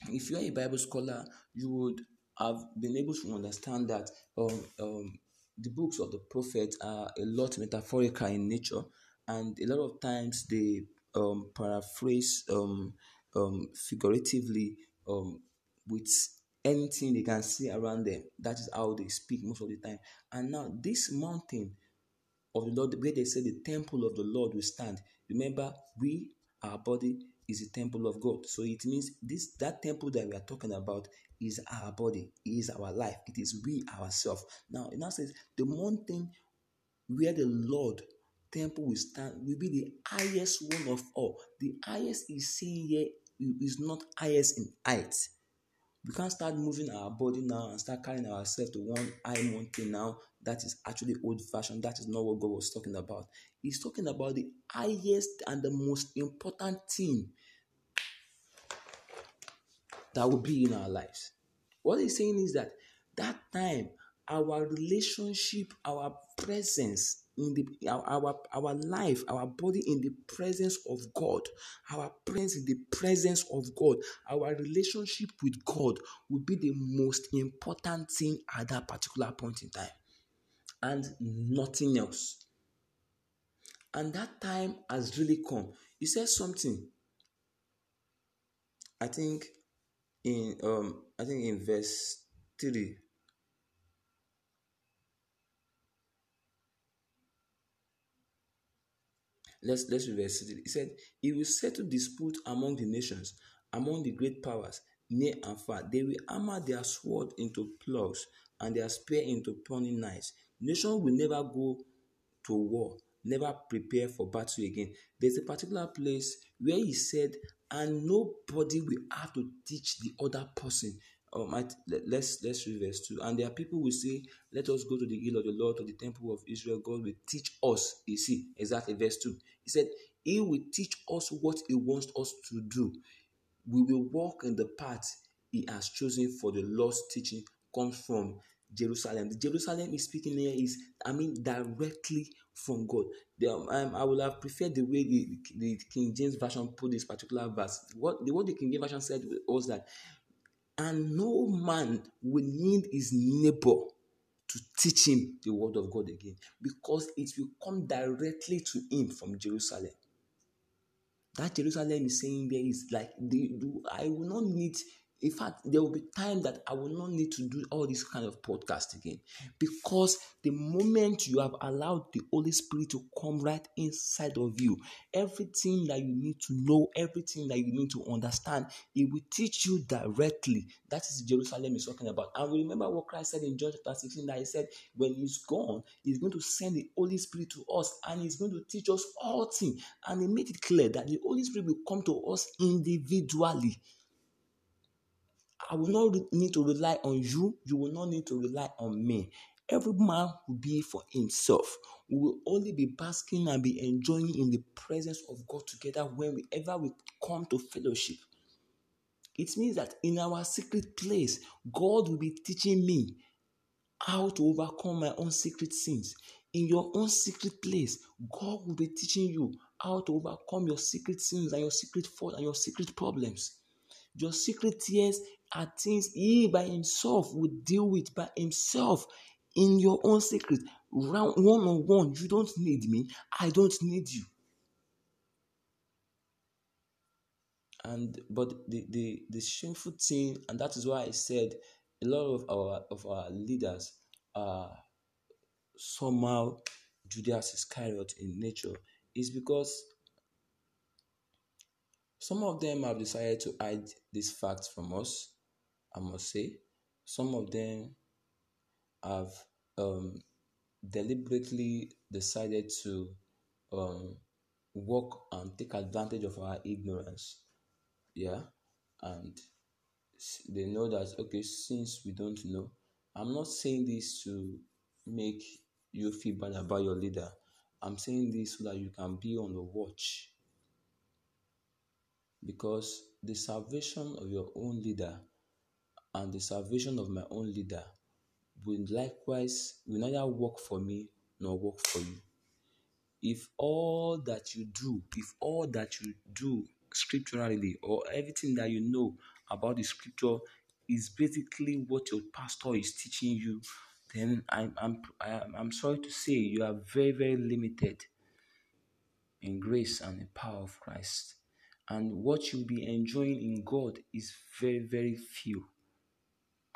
if you are a Bible scholar, you would have been able to understand that um, um, the books of the prophets are a lot metaphorical in nature, and a lot of times they um, paraphrase um, um, figuratively um, with anything they can see around them. That is how they speak most of the time. And now, this mountain of the Lord, where they say the temple of the Lord will stand. Remember, we, our body, is a temple of God. So it means this that temple that we are talking about is our body, is our life, it is we ourselves. Now it now says the mountain where the Lord temple will stand will be the highest one of all. The highest is saying here is not highest in height. We can't start moving our body now and start carrying ourselves to one high mountain now. That is actually old fashioned. That is not what God was talking about. He's talking about the highest and the most important thing that will be in our lives. What he's saying is that that time, our relationship, our presence in the our, our our life, our body in the presence of God, our presence in the presence of God, our relationship with God will be the most important thing at that particular point in time, and nothing else. And that time has really come. He says something. I think in um I think in verse 3 Let's let's reverse it. He said, He will settle dispute among the nations, among the great powers, near and far. They will hammer their sword into plows and their spear into pruning knives. Nation will never go to war, never prepare for battle again. There's a particular place where he said, and nobody will have to teach the other person. Um, I, let, let's let's read verse 2 and there are people who say let us go to the hill of the lord to the temple of israel. God will teach us. You see exactly verse 2 he said he will teach us what he wants us to do. We will walk in the path he has chosen for the lord's teaching comes from jerusalem. The jerusalem is speaking here is i mean directly from god the, um, i would have preferred the way the, the king james version put this particular verse what the what the king james version said was that and no man will need his neighbor to teach him the word of God again because it will come directly to him from Jerusalem. That Jerusalem is saying there is like they do. I will not need in fact, there will be time that I will not need to do all this kind of podcast again because the moment you have allowed the Holy Spirit to come right inside of you, everything that you need to know, everything that you need to understand, it will teach you directly. That is Jerusalem is talking about. And remember what Christ said in John chapter 16 that he said, when he's gone, he's going to send the Holy Spirit to us and he's going to teach us all things. And he made it clear that the Holy Spirit will come to us individually. I will not need to rely on you. You will not need to rely on me. Every man will be for himself. We will only be basking and be enjoying in the presence of God together whenever we come to fellowship. It means that in our secret place, God will be teaching me how to overcome my own secret sins. In your own secret place, God will be teaching you how to overcome your secret sins and your secret faults and your secret problems. Your secret tears are things he by himself would deal with by himself in your own secret. Round one on one, you don't need me, I don't need you. And but the, the the shameful thing, and that is why I said a lot of our of our leaders are somehow Judas Iscariot in nature, is because some of them have decided to hide these facts from us I must say. Some of them have um, deliberately decided to um, work and take advantage of our ignorance. Yeah. And they know that, okay, since we don't know, I'm not saying this to make you feel bad about your leader. I'm saying this so that you can be on the watch. Because the salvation of your own leader and the salvation of my own leader will likewise will neither work for me nor work for you. If all that you do, if all that you do scripturally or everything that you know about the scripture is basically what your pastor is teaching you, then I'm, I'm, I'm sorry to say you are very, very limited in grace and the power of Christ. And what you'll be enjoying in God is very, very few.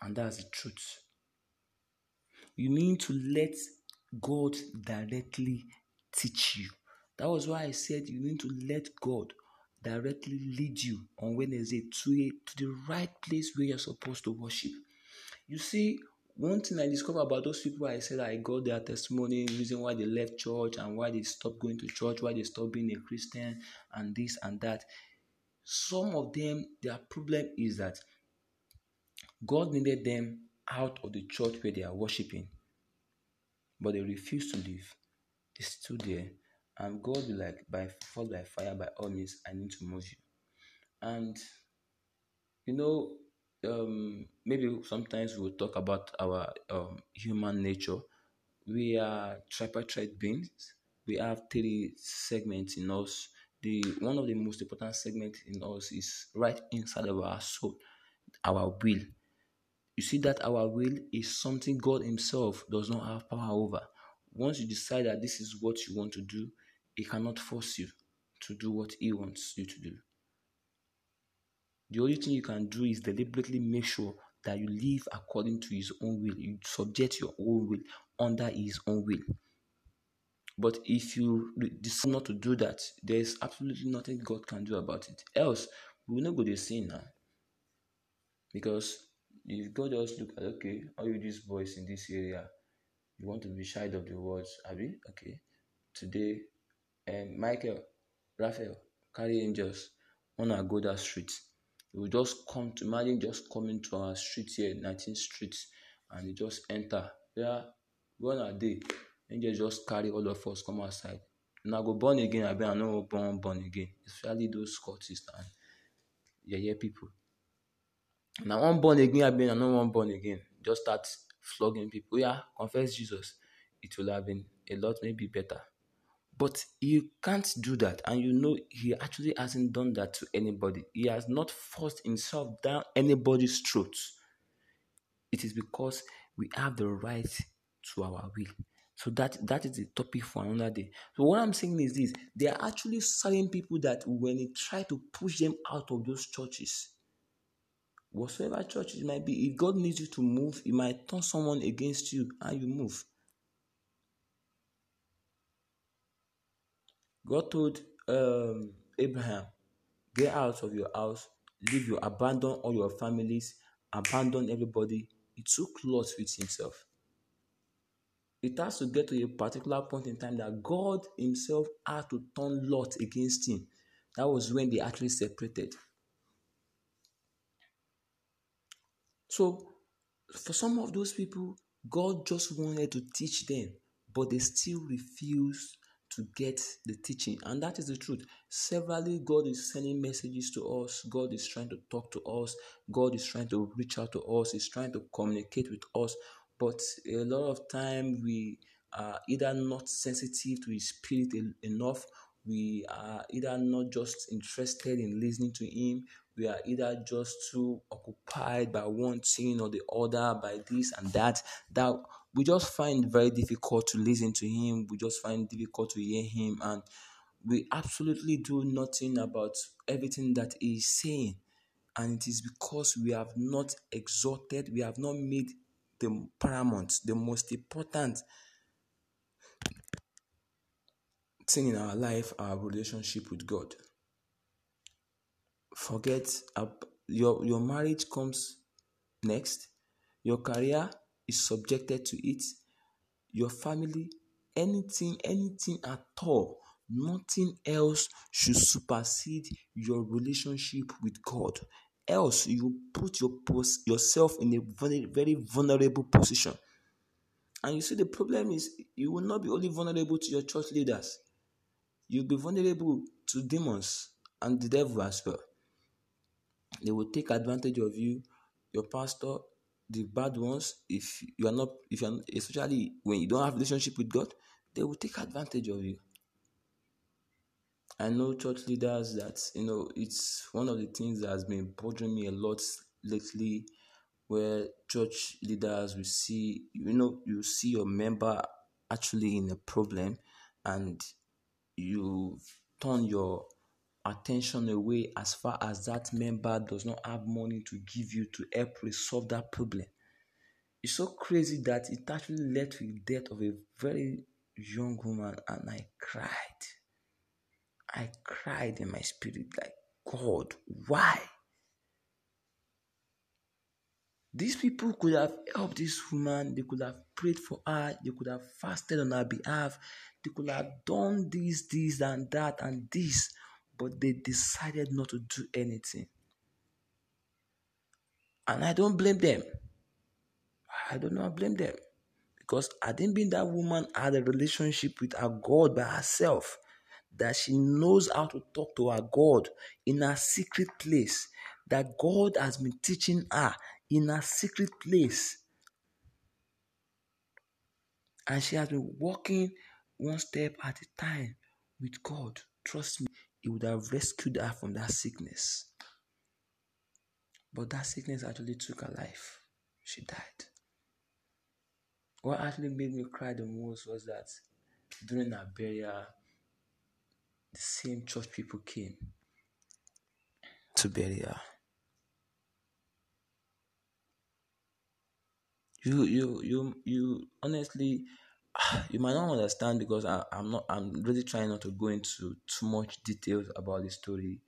And that's the truth. You need to let God directly teach you. That was why I said you need to let God directly lead you on Wednesday to, a, to the right place where you're supposed to worship. You see, one thing I discovered about those people I said I got their testimony, reason why they left church and why they stopped going to church, why they stopped being a Christian, and this and that. Some of them, their problem is that God needed them out of the church where they are worshiping, but they refused to leave. They stood there, and God will like, by fall by fire, by all means, I need to move you. And you know, um, maybe sometimes we'll talk about our um, human nature. We are tripartite beings. We have three segments in us. The one of the most important segments in us is right inside of our soul, our will. You see that our will is something God Himself does not have power over. Once you decide that this is what you want to do, He cannot force you to do what He wants you to do. The only thing you can do is deliberately make sure that you live according to His own will. You subject your own will under His own will. But if you decide not to do that, there's absolutely nothing God can do about it. Else, we will not go to sin now. Because if God just look at, okay, all you these boys in this area, you want to be shy of the words, Abby? Okay. Today, um, Michael, Raphael, carry angels our go that street. You will just come to imagine just coming to our street here, 19th Street, and you just enter. Yeah, one a day, angels just carry all of us come outside. I go born again, I be I know born born again. Especially those cultists and yeah, people. Now one born again, I been I know one born again. Just start flogging people. Yeah, confess Jesus. It will have been a lot maybe better. But you can't do that, and you know he actually hasn't done that to anybody. He has not forced himself down anybody's throat. It is because we have the right to our will. So that that is the topic for another day. So what I'm saying is this: there are actually certain people that when they try to push them out of those churches, whatsoever church it might be, if God needs you to move, He might turn someone against you and you move. God told um, Abraham, Get out of your house, leave you, abandon all your families, abandon everybody. He took Lot with himself. It has to get to a particular point in time that God Himself had to turn Lot against him. That was when they actually separated. So, for some of those people, God just wanted to teach them, but they still refused to get the teaching. And that is the truth. Severally, God is sending messages to us. God is trying to talk to us. God is trying to reach out to us. He's trying to communicate with us. But a lot of time we are either not sensitive to His Spirit enough. We are either not just interested in listening to Him. We are either just too occupied by one thing or the other, by this and that, that we just find very difficult to listen to him. We just find difficult to hear him, and we absolutely do nothing about everything that he is saying. And it is because we have not exalted, we have not made the paramount, the most important thing in our life, our relationship with God. Forget uh, your your marriage comes next, your career is subjected to it, your family, anything, anything at all, nothing else should supersede your relationship with God. Else, you put your yourself in a very, very vulnerable position. And you see, the problem is you will not be only vulnerable to your church leaders, you'll be vulnerable to demons and the devil as well. They will take advantage of you, your pastor, the bad ones, if you are not, if you are, especially when you don't have relationship with God, they will take advantage of you. I know church leaders that you know it's one of the things that has been bothering me a lot lately, where church leaders will see you know you see your member actually in a problem, and you turn your attention away as far as that member does not have money to give you to help resolve that problem. It's so crazy that it actually led to the death of a very young woman, and I cried. I cried in my spirit, like, God, why? These people could have helped this woman, they could have prayed for her, they could have fasted on her behalf, they could have done this, this, and that, and this but they decided not to do anything. And I don't blame them. I do not blame them. Because I didn't been that woman had a relationship with her God by herself, that she knows how to talk to her God in a secret place, that God has been teaching her in a secret place. And she has been walking one step at a time with God. Trust me, he would have rescued her from that sickness. But that sickness actually took her life. She died. What actually made me cry the most was that during her burial, the same church people came to bury her. You, you, you, you. Honestly, you might not understand because I, I'm not. I'm really trying not to go into too much details about the story,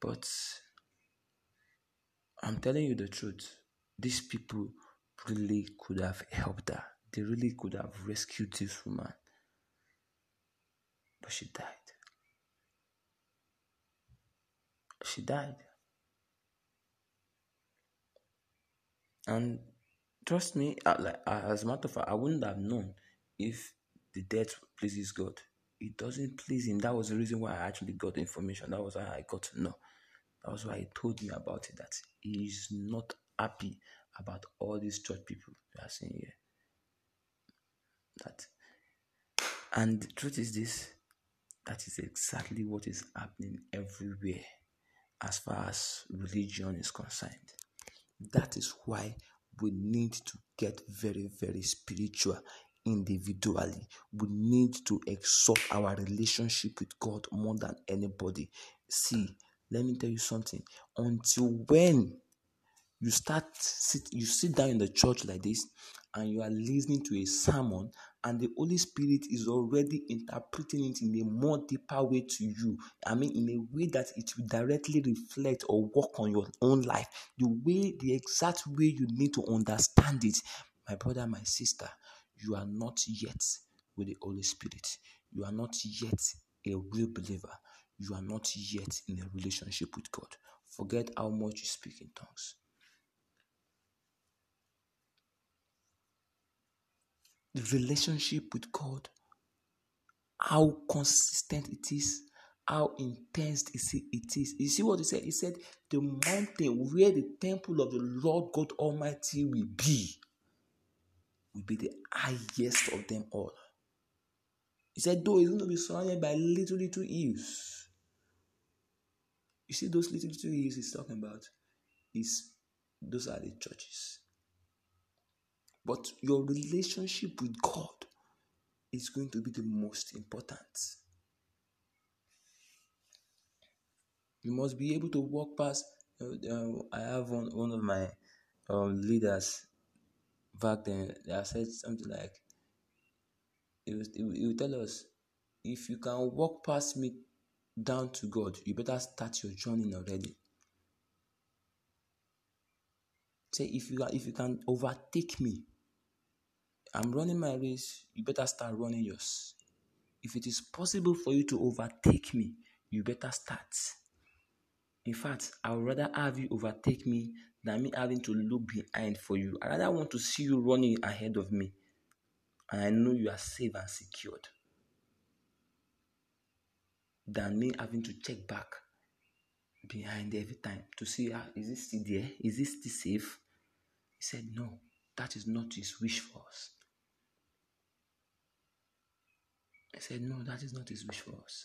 but I'm telling you the truth. These people really could have helped her. They really could have rescued this woman, but she died. She died. And trust me, like as a matter of fact, I wouldn't have known if the death pleases God. It doesn't please Him. That was the reason why I actually got information. That was why I got to know. That was why He told me about it. That He is not happy about all these church people you are seeing here. That, and the truth is this: that is exactly what is happening everywhere, as far as religion is concerned. That is why we need to get very, very spiritual individually. We need to exalt our relationship with God more than anybody. See, let me tell you something. Until when you start sit you sit down in the church like this and you are listening to a sermon and the holy spirit is already interpreting it in a more deeper way to you i mean in a way that it will directly reflect or work on your own life the way the exact way you need to understand it my brother my sister you are not yet with the holy spirit you are not yet a real believer you are not yet in a relationship with god forget how much you speak in tongues the relationship with God, how consistent it is, how intense it is. You see what he said? He said, The mountain where the temple of the Lord God Almighty will be, will be the highest of them all. He said, Though it's going to be surrounded by little, little hills. You see, those little, little hills he's talking about, is those are the churches. But your relationship with God is going to be the most important. You must be able to walk past. Uh, I have one, one of my um, leaders back then that said something like, it was, it, it will tell us, if you can walk past me down to God, you better start your journey already. Say if you if you can overtake me, I'm running my race, you better start running yours. If it is possible for you to overtake me, you better start. In fact, I would rather have you overtake me than me having to look behind for you. I rather want to see you running ahead of me. And I know you are safe and secured. Than me having to check back behind every time to see ah, is this still there? Is this still safe? He said, No, that is not his wish for us. I said, No, that is not his wish for us.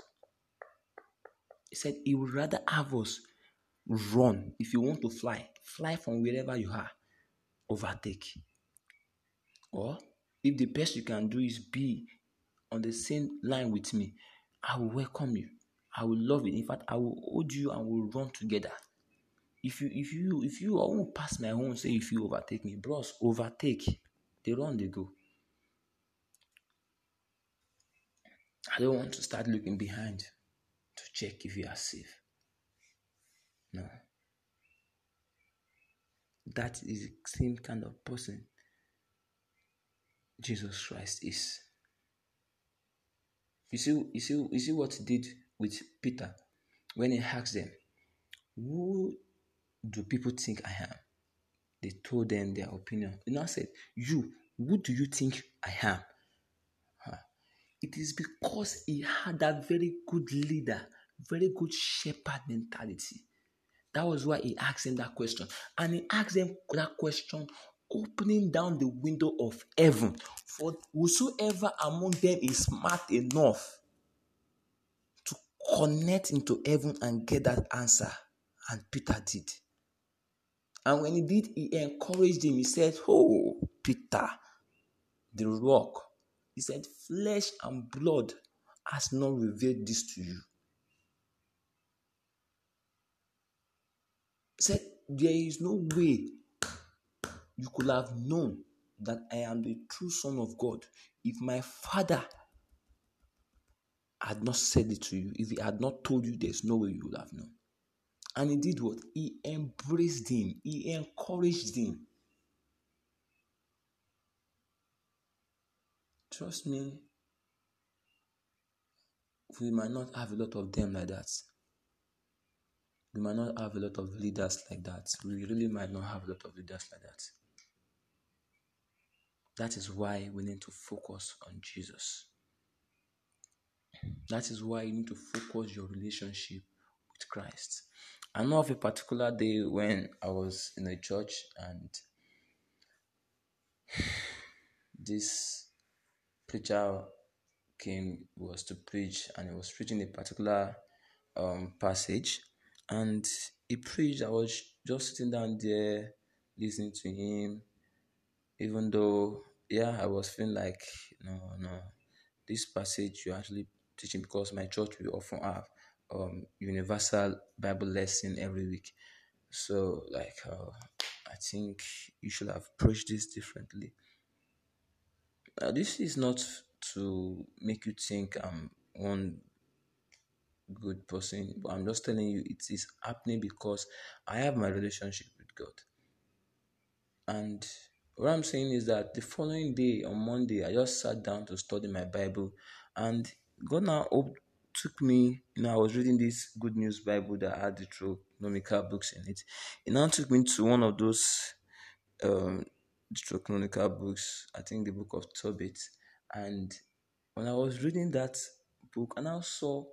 He said, He would rather have us run. If you want to fly, fly from wherever you are, overtake. Or if the best you can do is be on the same line with me, I will welcome you. I will love it. In fact, I will hold you and we'll run together. If you if you if you I won't pass my own, say if you overtake me, bros, overtake. They run, they go. I don't want to start looking behind to check if you are safe. No. That is the same kind of person Jesus Christ is. You see, you see, you see what he did with Peter when he asked them, Who do people think I am? They told them their opinion. You know, said, You, who do you think I am? It is because he had that very good leader, very good shepherd mentality. That was why he asked him that question. And he asked them that question, opening down the window of heaven. For whosoever among them is smart enough to connect into heaven and get that answer. And Peter did. And when he did, he encouraged him. He said, Oh, Peter, the rock he said, Flesh and blood has not revealed this to you, said, There is no way you could have known that I am the true Son of God if my Father had not said it to you, if He had not told you, there's no way you would have known. And He did what? He embraced Him, He encouraged Him. Trust me, we might not have a lot of them like that. We might not have a lot of leaders like that. We really might not have a lot of leaders like that. That is why we need to focus on Jesus. That is why you need to focus your relationship with Christ. I know of a particular day when I was in a church and this preacher came was to preach and he was preaching a particular um, passage and he preached. I was just sitting down there listening to him, even though yeah, I was feeling like no, no, this passage you actually teaching because my church we often have um universal Bible lesson every week. So like uh, I think you should have approached this differently. This is not to make you think I'm one good person, but I'm just telling you it is happening because I have my relationship with God. And what I'm saying is that the following day on Monday, I just sat down to study my Bible, and God now took me. You know, I was reading this Good News Bible that had the Deuteronomical books in it. It now took me to one of those um, Deuteronomical books. I think the book of Tobit, and when I was reading that book, and I saw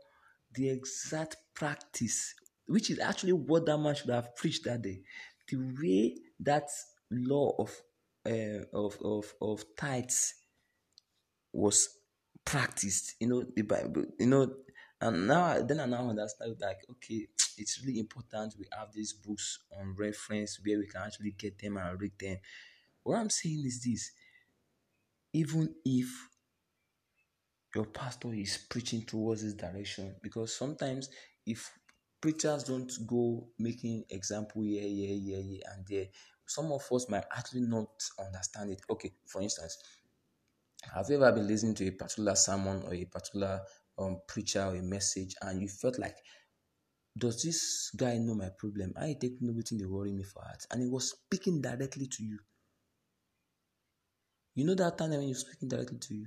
the exact practice, which is actually what that man should have preached that day. The way that law of uh, of of of tithes was practiced. You know the Bible. You know, and now then I now understand like okay, it's really important we have these books on reference where we can actually get them and read them. What I'm saying is this: even if your pastor is preaching towards this direction, because sometimes if preachers don't go making example here, here, here, here, and there, some of us might actually not understand it. Okay, for instance, have you ever been listening to a particular sermon or a particular um, preacher or a message and you felt like, does this guy know my problem? I take nothing they worry me for heart. And he was speaking directly to you. You know that time when you're speaking directly to you?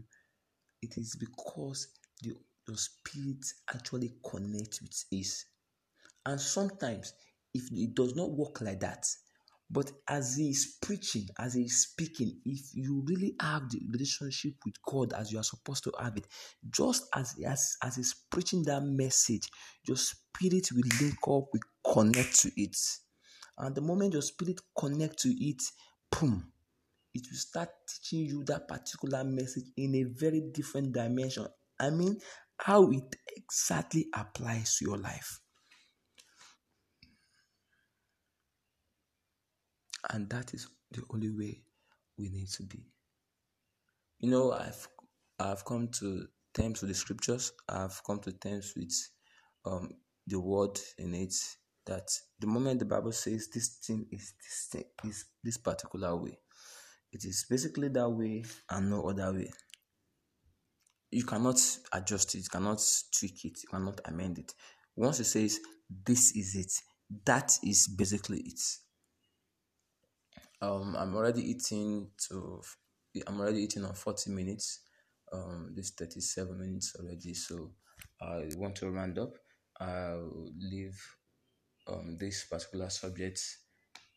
It is because the, your spirit actually connects with his. And sometimes, if it does not work like that, but as he is preaching, as he is speaking, if you really have the relationship with God as you are supposed to have it, just as as, as he's preaching that message, your spirit will link up, will connect to it. And the moment your spirit connect to it, boom, it will start teaching you that particular message in a very different dimension. I mean, how it exactly applies to your life. And that is the only way we need to be. You know, I've I've come to terms with the scriptures. I've come to terms with um, the word in it. That the moment the Bible says this thing is this thing is this particular way, it is basically that way and no other way. You cannot adjust it, you cannot tweak it, you cannot amend it. Once it says this is it, that is basically it um i'm already eating to i'm already eating on 40 minutes um this 37 minutes already so i want to round up i'll leave um this particular subject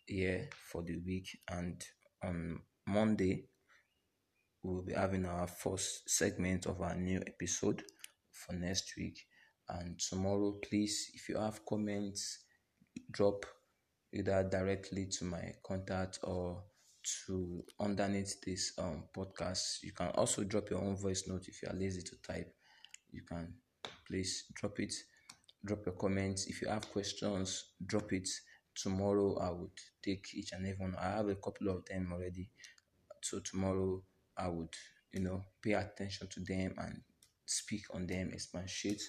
here for the week and on monday we'll be having our first segment of our new episode for next week and tomorrow please if you have comments drop either directly to my contact or to underneath this um, podcast. You can also drop your own voice note if you are lazy to type. You can please drop it, drop your comments. If you have questions, drop it. Tomorrow I would take each and every one. I have a couple of them already. So tomorrow I would, you know, pay attention to them and speak on them, expatiate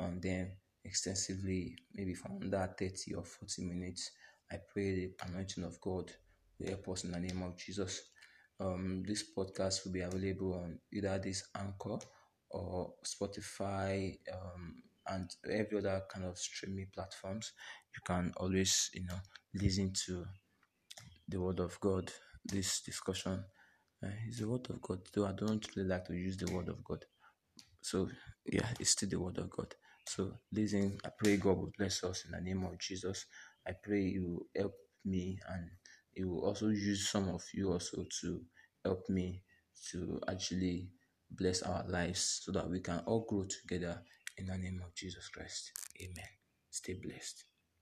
on them extensively, maybe for under 30 or 40 minutes I pray the anointing of God will help us in the name of Jesus. Um, this podcast will be available on either this Anchor or Spotify um, and every other kind of streaming platforms. You can always, you know, listen to the Word of God. This discussion uh, is the Word of God. Though I don't really like to use the Word of God, so yeah, it's still the Word of God. So listen, I pray God will bless us in the name of Jesus. I pray you will help me and it will also use some of you also to help me to actually bless our lives so that we can all grow together in the name of Jesus Christ. Amen. Stay blessed.